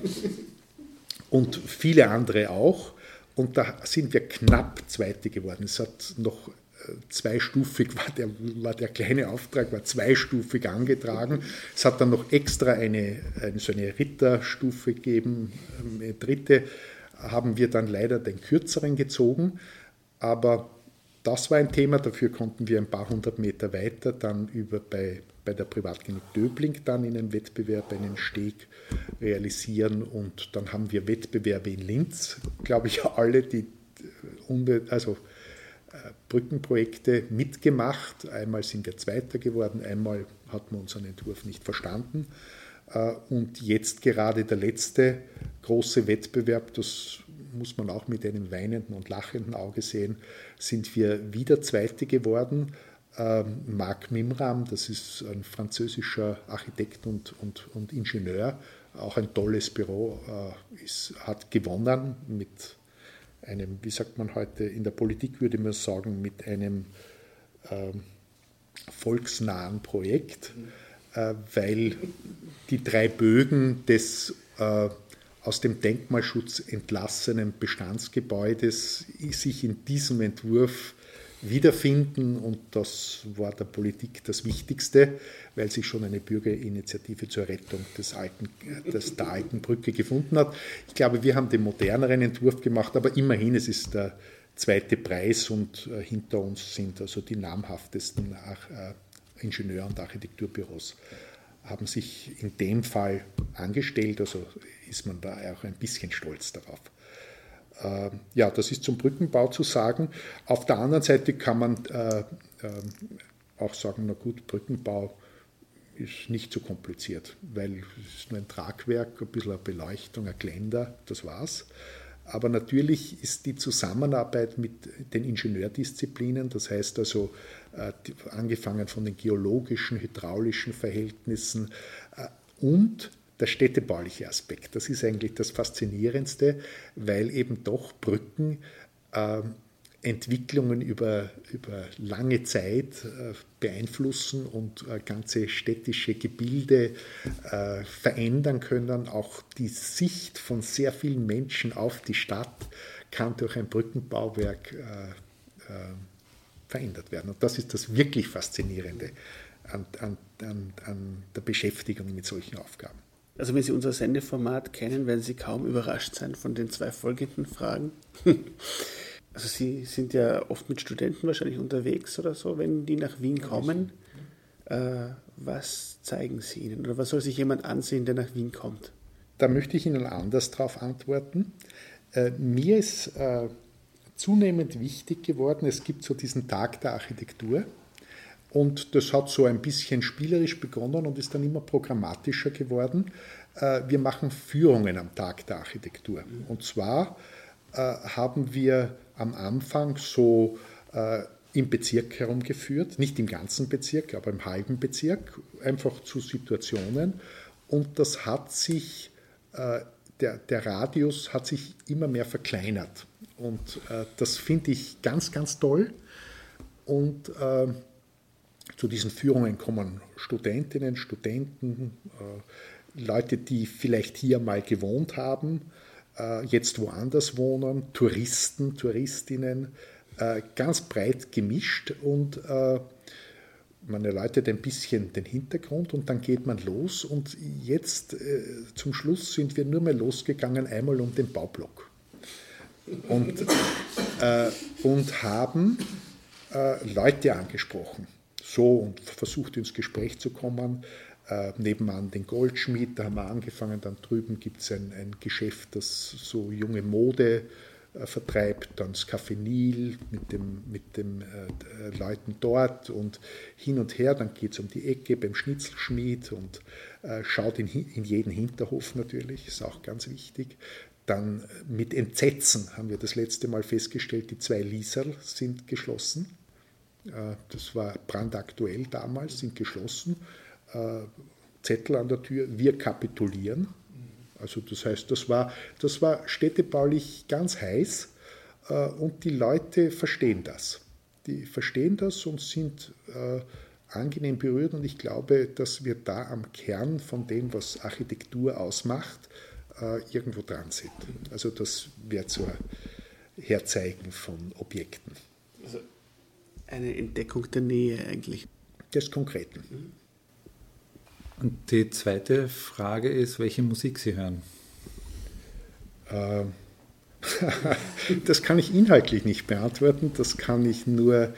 und viele andere auch. Und da sind wir knapp Zweite geworden. Es hat noch äh, zweistufig, war der, war der kleine Auftrag, war zweistufig angetragen. Es hat dann noch extra eine, eine so eine Ritterstufe gegeben. Eine ähm, dritte haben wir dann leider den kürzeren gezogen. Aber das war ein Thema, dafür konnten wir ein paar hundert Meter weiter dann über bei bei der Privatklinik Döbling dann in einem Wettbewerb einen Steg realisieren und dann haben wir Wettbewerbe in Linz, glaube ich, alle, die also äh, Brückenprojekte mitgemacht. Einmal sind wir Zweiter geworden, einmal hat man unseren Entwurf nicht verstanden. Äh, und jetzt gerade der letzte große Wettbewerb, das muss man auch mit einem weinenden und lachenden Auge sehen, sind wir wieder Zweite geworden Marc Mimram, das ist ein französischer Architekt und, und, und Ingenieur, auch ein tolles Büro, äh, ist, hat gewonnen mit einem, wie sagt man heute, in der Politik würde man sagen, mit einem ähm, volksnahen Projekt, äh, weil die drei Bögen des äh, aus dem Denkmalschutz entlassenen Bestandsgebäudes sich in diesem Entwurf wiederfinden und das war der Politik das Wichtigste, weil sich schon eine Bürgerinitiative zur Rettung des alten, des, der alten Brücke gefunden hat. Ich glaube, wir haben den moderneren Entwurf gemacht, aber immerhin, es ist der zweite Preis und äh, hinter uns sind also die namhaftesten äh, Ingenieur- und Architekturbüros haben sich in dem Fall angestellt, also ist man da auch ein bisschen stolz darauf. Ähm, ja, das ist zum Brückenbau zu sagen. Auf der anderen Seite kann man äh, äh, auch sagen, na gut, Brückenbau ist nicht so kompliziert, weil es ist nur ein Tragwerk, ein bisschen eine Beleuchtung, ein Geländer, das war's. Aber natürlich ist die Zusammenarbeit mit den Ingenieurdisziplinen, das heißt also äh, angefangen von den geologischen, hydraulischen Verhältnissen äh, und der städtebauliche Aspekt. Das ist eigentlich das Faszinierendste, weil eben doch Brücken äh, Entwicklungen über, über lange Zeit äh, beeinflussen und äh, ganze städtische Gebilde äh, verändern können. Auch die Sicht von sehr vielen Menschen auf die Stadt kann durch ein Brückenbauwerk verändert werden. Und das ist das wirklich Faszinierende an, an, an, an der Beschäftigung mit solchen Aufgaben. Also wenn Sie unser Sendeformat kennen, werden Sie kaum überrascht sein von den zwei folgenden Fragen. Also Sie sind ja oft mit Studenten wahrscheinlich unterwegs oder so, wenn die nach Wien kommen. Äh, was zeigen Sie ihnen oder was soll sich jemand ansehen, der nach Wien kommt? Da möchte ich Ihnen anders darauf antworten. Äh, mir ist äh, zunehmend wichtig geworden, es gibt so diesen Tag der Architektur. Und das hat so ein bisschen spielerisch begonnen und ist dann immer programmatischer geworden. Äh, wir machen Führungen am Tag der Architektur. Und zwar äh, haben wir am Anfang so äh, im Bezirk herumgeführt, nicht im ganzen Bezirk, aber im halben Bezirk, einfach zu Situationen. Und das hat sich, der, der Radius hat sich immer mehr verkleinert. Und das finde ich ganz, ganz toll. Und zu diesen Führungen kommen Studentinnen, Studenten, äh, Leute, die vielleicht hier mal gewohnt haben, äh, jetzt woanders wohnen, Touristen, Touristinnen, äh, ganz breit gemischt und man erläutert ein bisschen den Hintergrund und dann geht man los und jetzt zum Schluss sind wir nur mehr losgegangen einmal um den Baublock. Und, und haben Leute angesprochen so und versucht ins Gespräch zu kommen. Äh, nebenan den Goldschmied, da haben wir angefangen, dann drüben gibt es ein, ein Geschäft, das so junge Mode äh, vertreibt, dann das Café Nil mit den mit dem, äh, Leuten dort und hin und her, dann geht es um die Ecke beim Schnitzelschmied und äh, schaut in, in jeden Hinterhof natürlich, ist auch ganz wichtig. Dann äh, mit Entsetzen haben wir das letzte Mal festgestellt, die zwei Lieserl sind geschlossen. Äh, das war brandaktuell damals, sind geschlossen. Äh, Zettel an der Tür, wir kapitulieren. Also das heißt, das war, das war städtebaulich ganz heiß äh, und die Leute verstehen das. Die verstehen das und sind angenehm berührt und ich glaube, dass wir da am Kern von dem, was Architektur ausmacht, irgendwo dran sind. Also das wäre zur Herzeigen von Objekten. Also eine Entdeckung der Nähe eigentlich. Des Konkreten. Und die zweite Frage ist, welche Musik Sie hören. Ähm, das kann ich inhaltlich nicht beantworten, das kann ich nur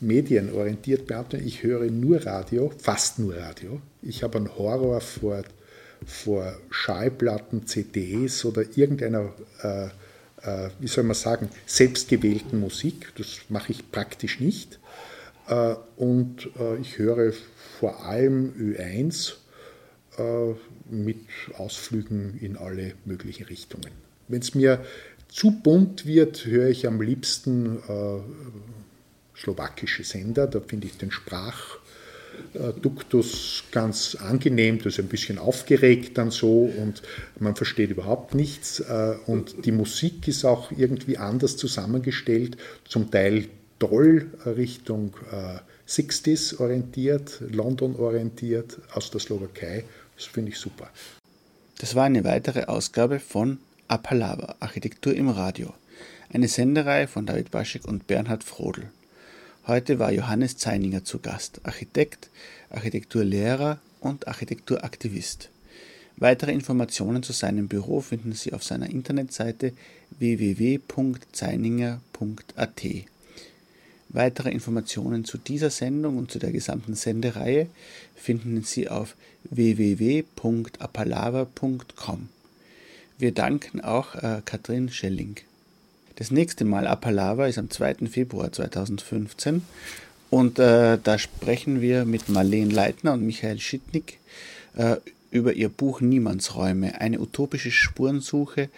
medienorientiert beantworten. Ich höre nur Radio, fast nur Radio. Ich habe einen Horror vor, vor Schallplatten, CDs oder irgendeiner äh, äh, wie soll man sagen, selbstgewählten Musik. Das mache ich praktisch nicht. Äh, und äh, ich höre vor allem Ö1 mit Ausflügen in alle möglichen Richtungen. Wenn es mir zu bunt wird, höre ich am liebsten slowakische Sender. Da finde ich den Sprachduktus ganz angenehm, das ist ein bisschen aufgeregt dann so und man versteht überhaupt nichts. Äh, und die Musik ist auch irgendwie anders zusammengestellt, zum Teil toll Richtung 60s äh, orientiert, London orientiert, aus der Slowakei. Das finde ich super. Das war eine weitere Ausgabe von Apalava, Architektur im Radio. Eine Sendereihe von David Baschek und Bernhard Frodel. Heute war Johannes Zeininger zu Gast, Architekt, Architekturlehrer und Architekturaktivist. Weitere Informationen zu seinem Büro finden Sie auf seiner Internetseite www.zeininger.at. Weitere Informationen zu dieser Sendung und zu der gesamten Sendereihe finden Sie auf www.apalava.com. Wir danken auch äh, Katrin Schelling. Das nächste Mal Apalava ist am 2. Februar 2015 und äh, da sprechen wir mit Marlene Leitner und Michael Schittnick äh, über ihr Buch Niemandsräume, eine utopische Spurensuche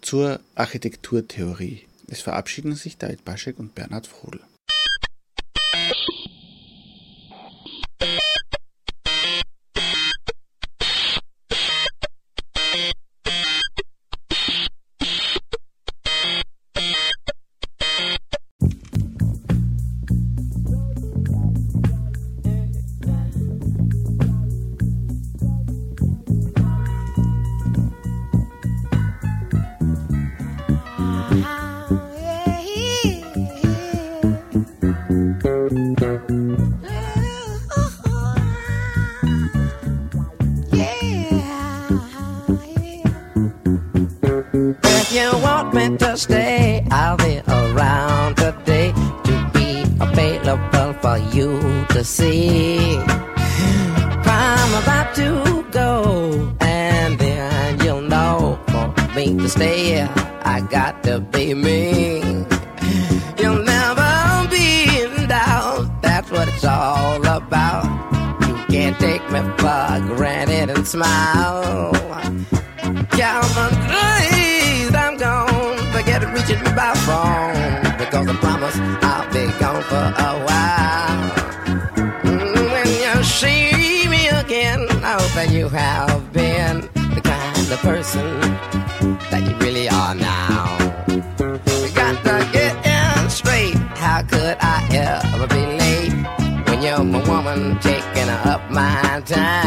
zur Architekturtheorie. Es verabschieden sich David Baschek und Bernhard Frodel. person that you really are now. We got to get in straight. How could I ever be late when you're my woman taking up my time?